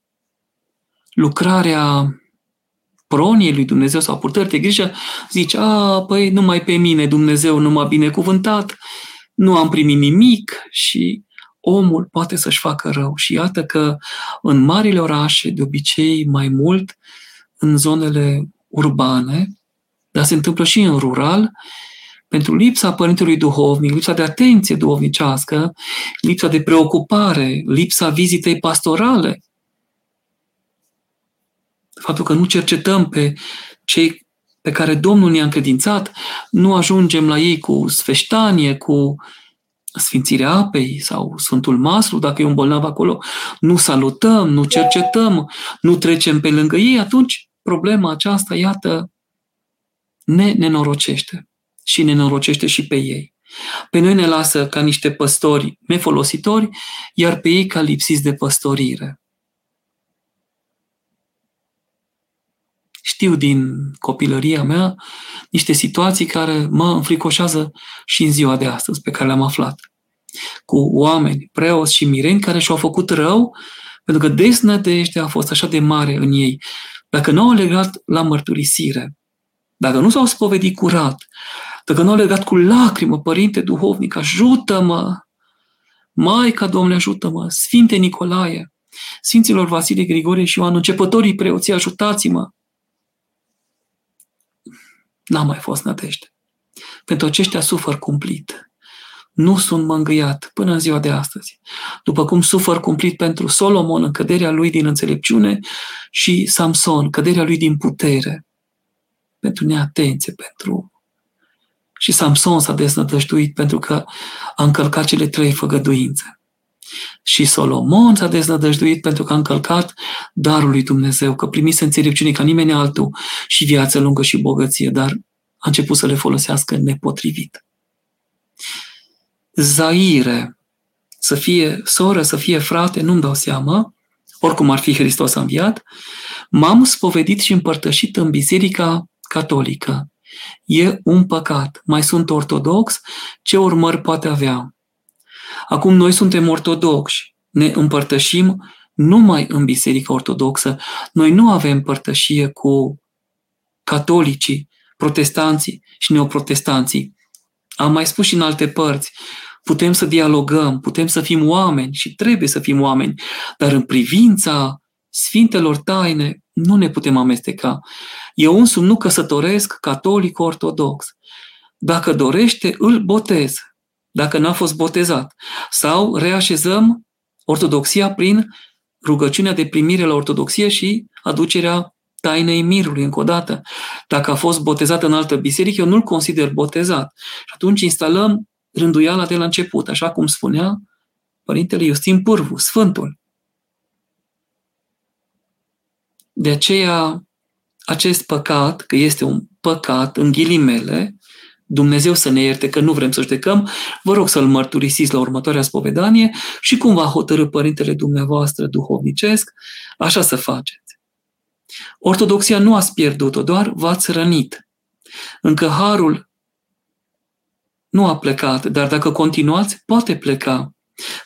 S1: lucrarea proniei lui Dumnezeu sau purtări de grijă, zici, a, păi numai pe mine Dumnezeu nu m-a binecuvântat, nu am primit nimic și omul poate să-și facă rău. Și iată că în marile orașe, de obicei mai mult, în zonele urbane, dar se întâmplă și în rural, pentru lipsa părintelui duhovnic, lipsa de atenție duhovnicească, lipsa de preocupare, lipsa vizitei pastorale, faptul că nu cercetăm pe cei pe care Domnul ne-a încredințat, nu ajungem la ei cu sfeștanie, cu sfințirea apei sau Sfântul Maslu, dacă e un bolnav acolo, nu salutăm, nu cercetăm, nu trecem pe lângă ei, atunci problema aceasta, iată, ne nenorocește și ne norocește și pe ei. Pe noi ne lasă ca niște păstori nefolositori, iar pe ei ca lipsiți de păstorire. Știu din copilăria mea niște situații care mă înfricoșează și în ziua de astăzi, pe care le-am aflat. Cu oameni, preoți și mireni care și-au făcut rău pentru că desnădejdea a fost așa de mare în ei. Dacă nu au legat la mărturisire, dacă nu s-au spovedit curat, dacă nu au legat cu lacrimă, Părinte Duhovnic, ajută-mă! Maica, Domnule, ajută-mă! Sfinte Nicolae, Sfinților Vasile, Grigorie și Ioan, începătorii preoții, ajutați-mă! N-a mai fost nădejde. Pentru aceștia sufăr cumplit. Nu sunt mângâiat până în ziua de astăzi. După cum sufăr cumplit pentru Solomon în căderea lui din înțelepciune și Samson, căderea lui din putere, pentru neatenție, pentru și Samson s-a deznădăjduit pentru că a încălcat cele trei făgăduințe. Și Solomon s-a deznădăjduit pentru că a încălcat darul lui Dumnezeu, că primise înțelepciune ca nimeni altul și viață lungă și bogăție, dar a început să le folosească nepotrivit. Zaire, să fie soră, să fie frate, nu-mi dau seama, oricum ar fi Hristos înviat, m-am spovedit și împărtășit în Biserica Catolică. E un păcat. Mai sunt ortodox? Ce urmări poate avea? Acum noi suntem ortodoxi, ne împărtășim numai în Biserica Ortodoxă. Noi nu avem părtășie cu catolicii, protestanții și neoprotestanții. Am mai spus și în alte părți, putem să dialogăm, putem să fim oameni și trebuie să fim oameni, dar în privința sfintelor taine nu ne putem amesteca. Eu însumi nu căsătoresc catolic ortodox. Dacă dorește, îl botez, dacă n-a fost botezat. Sau reașezăm ortodoxia prin rugăciunea de primire la ortodoxie și aducerea tainei mirului, încă o dată. Dacă a fost botezat în altă biserică, eu nu-l consider botezat. Și atunci instalăm rânduiala de la început, așa cum spunea Părintele Iustin Pârvu, Sfântul. De aceea, acest păcat, că este un păcat, în ghilimele, Dumnezeu să ne ierte că nu vrem să judecăm, vă rog să-l mărturisiți la următoarea spovedanie și cum va hotărâ Părintele dumneavoastră duhovnicesc, așa să faceți. Ortodoxia nu ați pierdut-o, doar v-ați rănit. Încă harul nu a plecat, dar dacă continuați, poate pleca.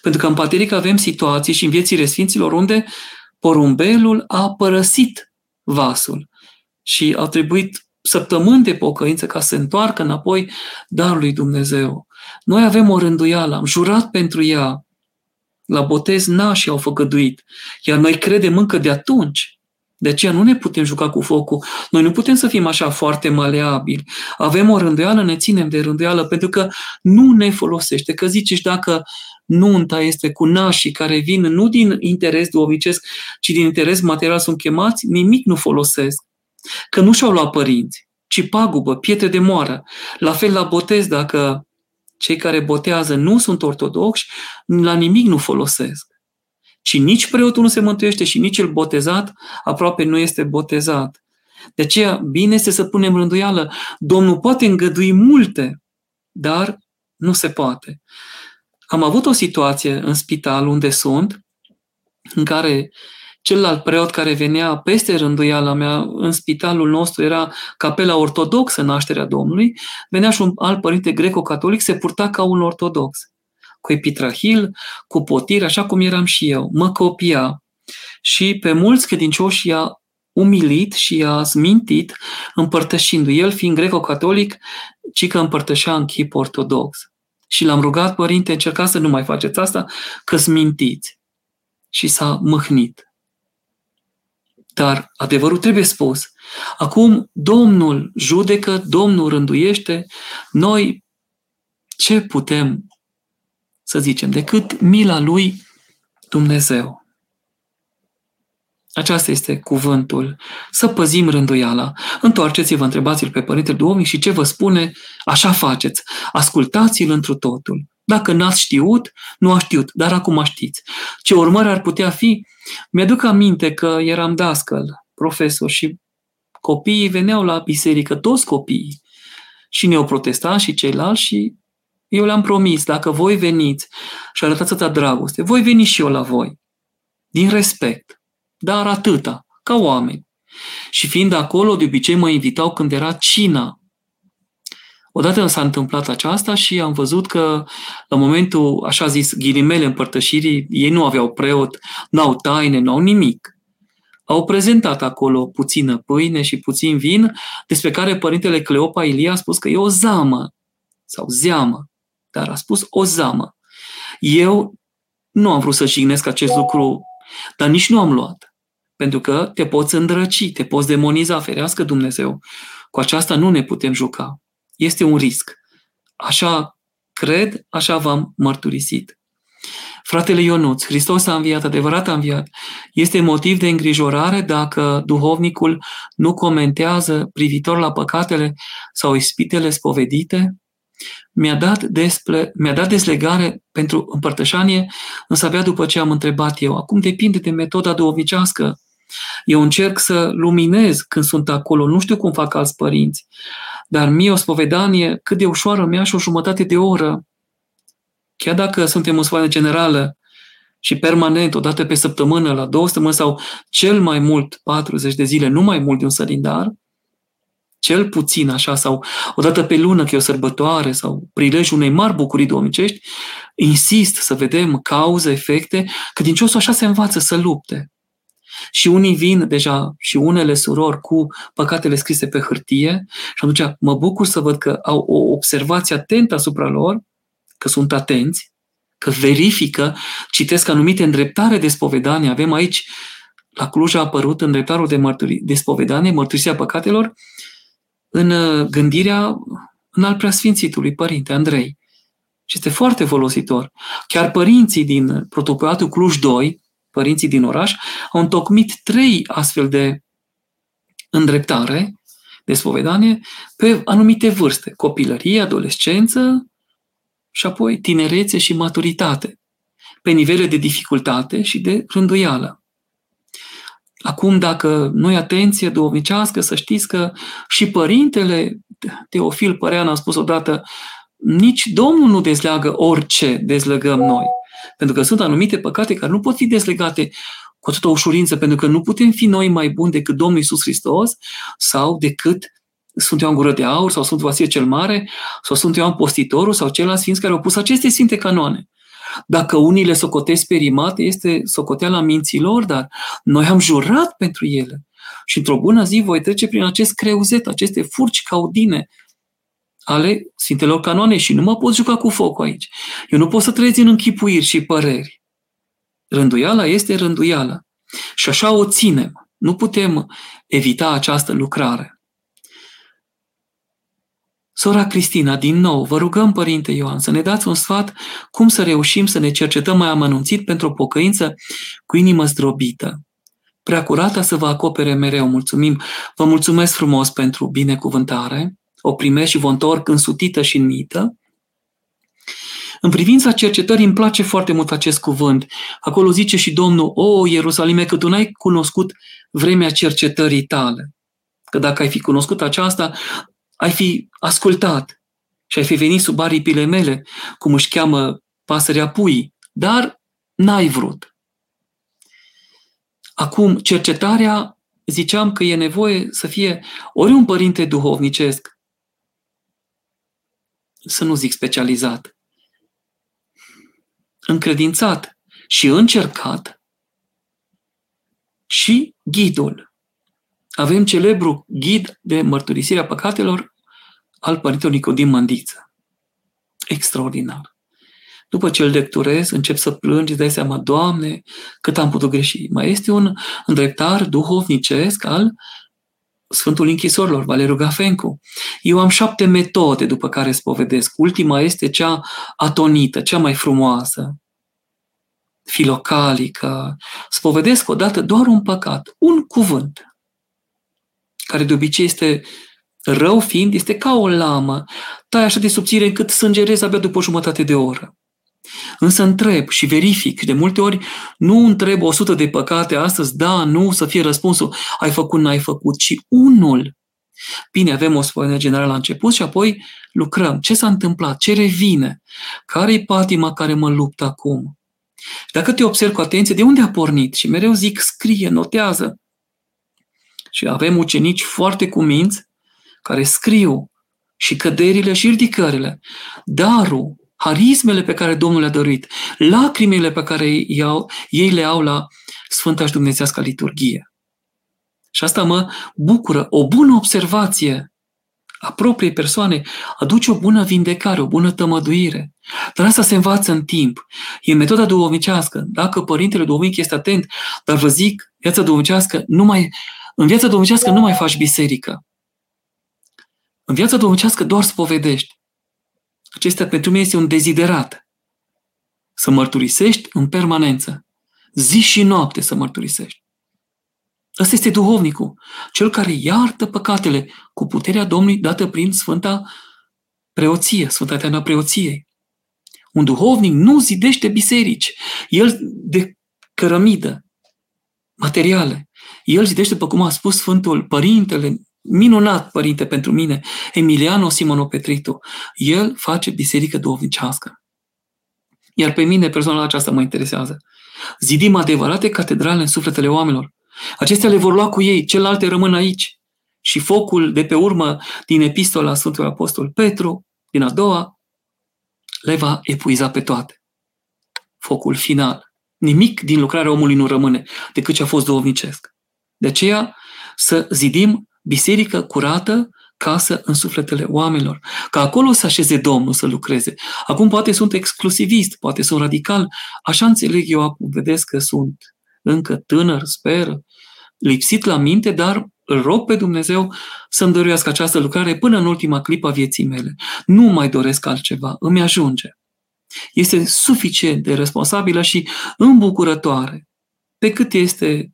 S1: Pentru că în pateric avem situații și în viețile Sfinților unde porumbelul a părăsit vasul și a trebuit săptămâni de pocăință ca să se întoarcă înapoi darul lui Dumnezeu. Noi avem o rânduială, am jurat pentru ea. La botez nașii au făgăduit, iar noi credem încă de atunci de aceea nu ne putem juca cu focul. Noi nu putem să fim așa foarte maleabili. Avem o rânduială, ne ținem de rânduială, pentru că nu ne folosește. Că zici, dacă nunta este cu nașii care vin nu din interes duovicesc, ci din interes material sunt chemați, nimic nu folosesc. Că nu și-au luat părinți, ci pagubă, pietre de moară. La fel la botez, dacă cei care botează nu sunt ortodoxi, la nimic nu folosesc. Și nici preotul nu se mântuiește și nici el botezat aproape nu este botezat. De aceea, bine este să punem rânduială. Domnul poate îngădui multe, dar nu se poate. Am avut o situație în spital unde sunt, în care celălalt preot care venea peste rânduiala mea în spitalul nostru era capela ortodoxă nașterea Domnului, venea și un alt părinte greco-catolic, se purta ca un ortodox cu epitrahil, cu potir, așa cum eram și eu. Mă copia și pe mulți credincioși i-a umilit și i-a zmintit împărtășindu El fiind greco-catolic, ci că împărtășea în chip ortodox. Și l-am rugat, părinte, încercați să nu mai faceți asta, că mintiți. Și s-a mâhnit. Dar adevărul trebuie spus. Acum Domnul judecă, Domnul rânduiește, noi ce putem să zicem, decât mila lui Dumnezeu. Aceasta este cuvântul. Să păzim rânduiala. Întoarceți-vă, întrebați-l pe Părintele Duhovnic și ce vă spune, așa faceți. Ascultați-l întru totul. Dacă n-ați știut, nu a știut, dar acum știți. Ce urmări ar putea fi? Mi-aduc aminte că eram dascăl, profesor și copiii veneau la biserică, toți copiii, și neoprotestanți și ceilalți și eu le-am promis, dacă voi veniți și arătați atâta dragoste, voi veni și eu la voi. Din respect. Dar atâta, ca oameni. Și fiind acolo, de obicei mă invitau când era cina. Odată s-a întâmplat aceasta și am văzut că la momentul, așa zis, ghilimele împărtășirii, ei nu aveau preot, n-au taine, n-au nimic. Au prezentat acolo puțină pâine și puțin vin, despre care părintele Cleopa Ilie a spus că e o zamă sau zeamă dar a spus o zamă. Eu nu am vrut să jignesc acest lucru, dar nici nu am luat. Pentru că te poți îndrăci, te poți demoniza, ferească Dumnezeu. Cu aceasta nu ne putem juca. Este un risc. Așa cred, așa v-am mărturisit. Fratele Ionuț, Hristos a înviat, adevărat a înviat. Este motiv de îngrijorare dacă duhovnicul nu comentează privitor la păcatele sau ispitele spovedite? mi-a dat, despre, mi-a dat dezlegare pentru împărtășanie, însă abia după ce am întrebat eu. Acum depinde de metoda duovicească. Eu încerc să luminez când sunt acolo, nu știu cum fac alți părinți, dar mie o spovedanie cât de ușoară mi și o jumătate de oră. Chiar dacă suntem în spovedanie generală și permanent, o dată pe săptămână, la două săptămâni sau cel mai mult 40 de zile, nu mai mult de un sălindar, cel puțin așa, sau o dată pe lună, că e o sărbătoare, sau prilejul unei mari bucurii domnicești, insist să vedem cauze, efecte, că din ce așa se învață să lupte. Și unii vin deja și unele surori cu păcatele scrise pe hârtie și atunci mă bucur să văd că au o observație atentă asupra lor, că sunt atenți, că verifică, citesc anumite îndreptare de spovedanie. Avem aici la Cluj a apărut în dreptarul de, mărturi, de spovedanie, mărturisirea păcatelor, în uh, gândirea în al preasfințitului Părinte Andrei. Și este foarte folositor. Chiar părinții din protocoatul Cluj 2, părinții din oraș, au întocmit trei astfel de îndreptare, de spovedanie, pe anumite vârste. Copilărie, adolescență și apoi tinerețe și maturitate. Pe nivele de dificultate și de rânduială. Acum, dacă noi atenție duhovnicească, să știți că și părintele Teofil Părean a spus odată, nici Domnul nu dezleagă orice dezlegăm noi. Pentru că sunt anumite păcate care nu pot fi dezlegate cu atâta ușurință, pentru că nu putem fi noi mai buni decât Domnul Isus Hristos sau decât Sfântul Ioan Gură de Aur sau Sfântul Vasile cel Mare sau Sfântul Ioan Postitorul sau ceilalți sfinți care au pus aceste sfinte canoane. Dacă unii le socotesc perimate, este socoteala minților, dar noi am jurat pentru ele. Și într-o bună zi voi trece prin acest creuzet, aceste furci caudine ale Sfintelor Canoane și nu mă pot juca cu focul aici. Eu nu pot să trăiesc în închipuiri și păreri. Rânduiala este rânduiala. Și așa o ținem. Nu putem evita această lucrare. Sora Cristina, din nou, vă rugăm, Părinte Ioan, să ne dați un sfat cum să reușim să ne cercetăm mai amănunțit pentru o pocăință cu inimă zdrobită. Prea curata să vă acopere mereu. Mulțumim. Vă mulțumesc frumos pentru binecuvântare. O primesc și vă întorc însutită și înmită. În privința cercetării îmi place foarte mult acest cuvânt. Acolo zice și Domnul, o, Ierusalime, că tu n-ai cunoscut vremea cercetării tale. Că dacă ai fi cunoscut aceasta, ai fi ascultat și ai fi venit sub aripile mele, cum își cheamă pasărea pui, dar n-ai vrut. Acum, cercetarea, ziceam că e nevoie să fie ori un părinte duhovnicesc, să nu zic specializat, încredințat și încercat, și ghidul. Avem celebru ghid de mărturisirea păcatelor al părintelui Nicodim Mândiță. Extraordinar. După ce îl lecturez, încep să plângi, îți dai seama, Doamne, cât am putut greși. Mai este un îndreptar duhovnicesc al Sfântul Închisorilor, Valeriu Gafencu. Eu am șapte metode după care spovedesc. Ultima este cea atonită, cea mai frumoasă, filocalică. Spovedesc odată doar un păcat, un cuvânt, care de obicei este rău fiind, este ca o lamă, tai așa de subțire încât sângerezi abia după o jumătate de oră. Însă întreb și verific și de multe ori nu întreb o sută de păcate astăzi, da, nu, să fie răspunsul, ai făcut, n-ai făcut, ci unul. Bine, avem o spune generală la început și apoi lucrăm. Ce s-a întâmplat? Ce revine? Care-i patima care mă luptă acum? Dacă te observ cu atenție, de unde a pornit? Și mereu zic, scrie, notează. Și avem ucenici foarte cuminți care scriu și căderile și ridicările. Darul, harismele pe care Domnul le-a dăruit, lacrimile pe care iau, ei le au la Sfânta și Dumnezească liturghie. Și asta mă bucură. O bună observație a propriei persoane aduce o bună vindecare, o bună tămăduire. Dar asta se învață în timp. E metoda duhovnicească. Dacă părintele duhovnic este atent, dar vă zic, viața duhovnicească nu mai, în viața duhovnicească nu mai faci biserică. În viața duhovnicească doar spovedești. Acesta pentru mine este un deziderat. Să mărturisești în permanență. Zi și noapte să mărturisești. Ăsta este duhovnicul, cel care iartă păcatele cu puterea Domnului dată prin Sfânta Preoție, Sfânta Teana Preoției. Un duhovnic nu zidește biserici. El de cărămidă, materiale. El zidește, după cum a spus Sfântul Părintele minunat părinte pentru mine, Emiliano Simono Petritu. El face biserică duhovnicească. Iar pe mine persoana aceasta mă interesează. Zidim adevărate catedrale în sufletele oamenilor. Acestea le vor lua cu ei, celelalte rămân aici. Și focul de pe urmă din epistola Sfântului Apostol Petru, din a doua, le va epuiza pe toate. Focul final. Nimic din lucrarea omului nu rămâne decât ce a fost duhovnicesc. De aceea să zidim biserică curată, casă în sufletele oamenilor. Ca acolo să așeze Domnul să lucreze. Acum poate sunt exclusivist, poate sunt radical, așa înțeleg eu acum, vedeți că sunt încă tânăr, sper, lipsit la minte, dar îl rog pe Dumnezeu să-mi dăruiască această lucrare până în ultima clipă a vieții mele. Nu mai doresc altceva, îmi ajunge. Este suficient de responsabilă și îmbucurătoare, pe cât este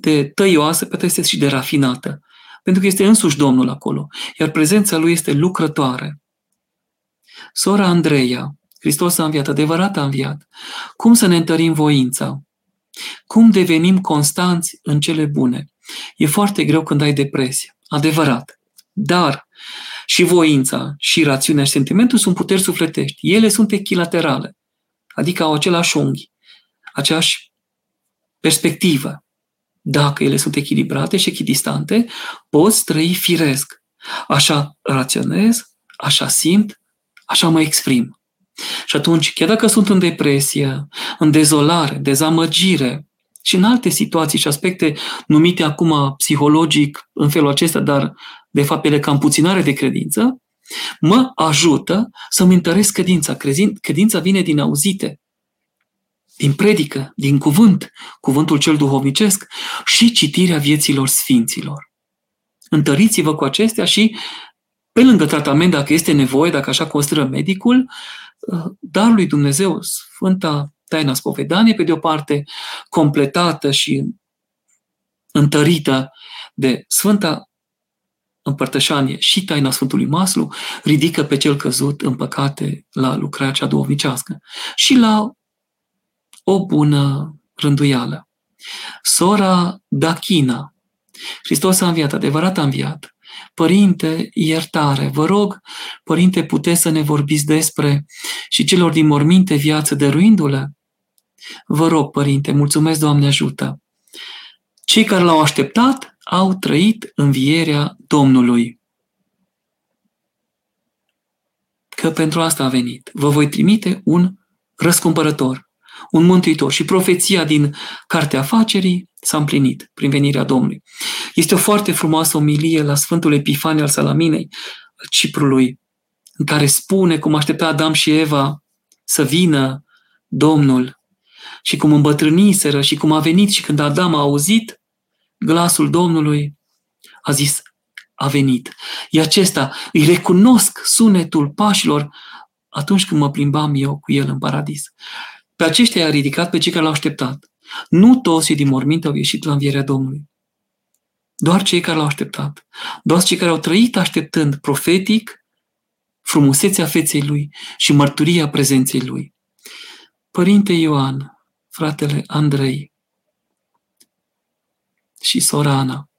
S1: de tăioasă, pe cât este și de rafinată. Pentru că este însuși Domnul acolo, iar prezența Lui este lucrătoare. Sora Andreea, Hristos a înviat, adevărat a înviat. Cum să ne întărim voința? Cum devenim constanți în cele bune? E foarte greu când ai depresie, adevărat. Dar și voința, și rațiunea, și sentimentul sunt puteri sufletești. Ele sunt echilaterale, adică au același unghi, aceeași perspectivă. Dacă ele sunt echilibrate și echidistante, poți trăi firesc. Așa raționez, așa simt, așa mă exprim. Și atunci, chiar dacă sunt în depresie, în dezolare, dezamăgire și în alte situații și aspecte numite acum psihologic în felul acesta, dar de fapt ele ca împuținare de credință, mă ajută să-mi întăresc credința. Credința vine din auzite, din predică, din cuvânt, cuvântul cel duhovnicesc și citirea vieților sfinților. Întăriți-vă cu acestea și, pe lângă tratament, dacă este nevoie, dacă așa consideră medicul, darul lui Dumnezeu, Sfânta Taina Spovedanie, pe de o parte, completată și întărită de Sfânta Împărtășanie și taina Sfântului Maslu, ridică pe cel căzut în păcate la lucrarea cea duhovnicească și la o bună rânduială. Sora Dachina, Hristos a înviat, adevărat a înviat, Părinte, iertare, vă rog, Părinte, puteți să ne vorbiți despre și celor din morminte viață dăruindu-le? Vă rog, Părinte, mulțumesc, Doamne ajută. Cei care l-au așteptat au trăit învierea Domnului. Că pentru asta a venit. Vă voi trimite un răscumpărător un mântuitor. Și profeția din Cartea Afacerii s-a împlinit prin venirea Domnului. Este o foarte frumoasă omilie la Sfântul Epifanie al Salaminei, al Ciprului, în care spune cum aștepta Adam și Eva să vină Domnul și cum îmbătrâniseră și cum a venit și când Adam a auzit glasul Domnului, a zis, a venit. E acesta, îi recunosc sunetul pașilor atunci când mă plimbam eu cu el în paradis. Pe aceștia i-a ridicat pe cei care l-au așteptat. Nu toți din morminte au ieșit la învierea Domnului. Doar cei care l-au așteptat. Doar cei care au trăit așteptând profetic frumusețea feței lui și mărturia prezenței lui. Părinte Ioan, fratele Andrei și sora Ana,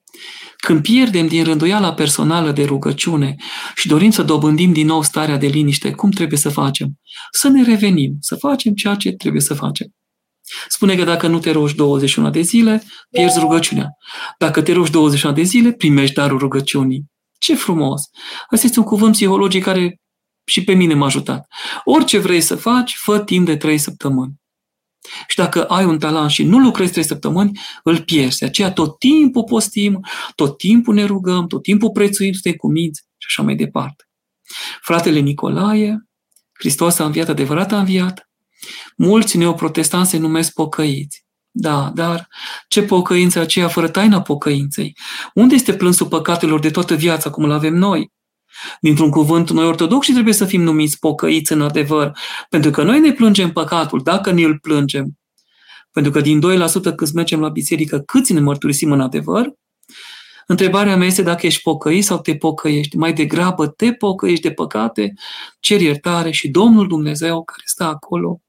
S1: când pierdem din rânduiala personală de rugăciune și dorim să dobândim din nou starea de liniște, cum trebuie să facem? Să ne revenim, să facem ceea ce trebuie să facem. Spune că dacă nu te rogi 21 de zile, pierzi rugăciunea. Dacă te rogi 21 de zile, primești darul rugăciunii. Ce frumos! Asta este un cuvânt psihologic care și pe mine m-a ajutat. Orice vrei să faci, fă timp de 3 săptămâni. Și dacă ai un talent și nu lucrezi trei săptămâni, îl pierzi. De aceea tot timpul postim, tot timpul ne rugăm, tot timpul prețuim, suntem cuminți și așa mai departe. Fratele Nicolae, Hristos a înviat, adevărat a înviat. Mulți neoprotestanți se numesc pocăiți. Da, dar ce pocăință aceea fără taina pocăinței? Unde este plânsul păcatelor de toată viața, cum îl avem noi? Dintr-un cuvânt, noi ortodoxi trebuie să fim numiți pocăiți în adevăr, pentru că noi ne plângem păcatul, dacă ne îl plângem. Pentru că din 2% câți mergem la biserică, câți ne mărturisim în adevăr, Întrebarea mea este dacă ești pocăit sau te pocăiești. Mai degrabă te pocăiești de păcate, cer iertare și Domnul Dumnezeu care stă acolo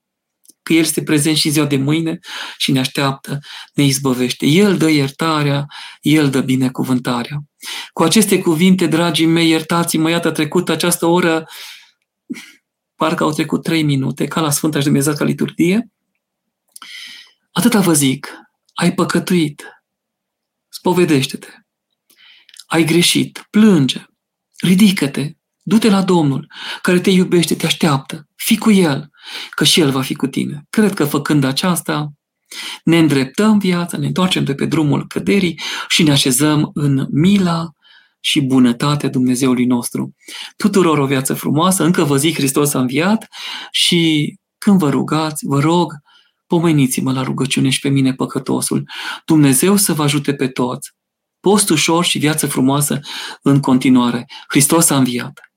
S1: că El este prezent și ziua de mâine și ne așteaptă, ne izbăvește. El dă iertarea, El dă binecuvântarea. Cu aceste cuvinte, dragii mei, iertați-mă, iată a trecut această oră, parcă au trecut trei minute, ca la Sfânta și Dumnezeu ca liturghie. Atâta vă zic, ai păcătuit, spovedește-te, ai greșit, plânge, ridică-te, du-te la Domnul, care te iubește, te așteaptă, fii cu El, că și El va fi cu tine. Cred că făcând aceasta, ne îndreptăm viața, ne întoarcem de pe drumul căderii și ne așezăm în mila și bunătatea Dumnezeului nostru. Tuturor o viață frumoasă, încă vă zic, Hristos a înviat și când vă rugați, vă rog, pomeniți-mă la rugăciune și pe mine păcătosul. Dumnezeu să vă ajute pe toți. Post ușor și viață frumoasă în continuare. Hristos a înviat!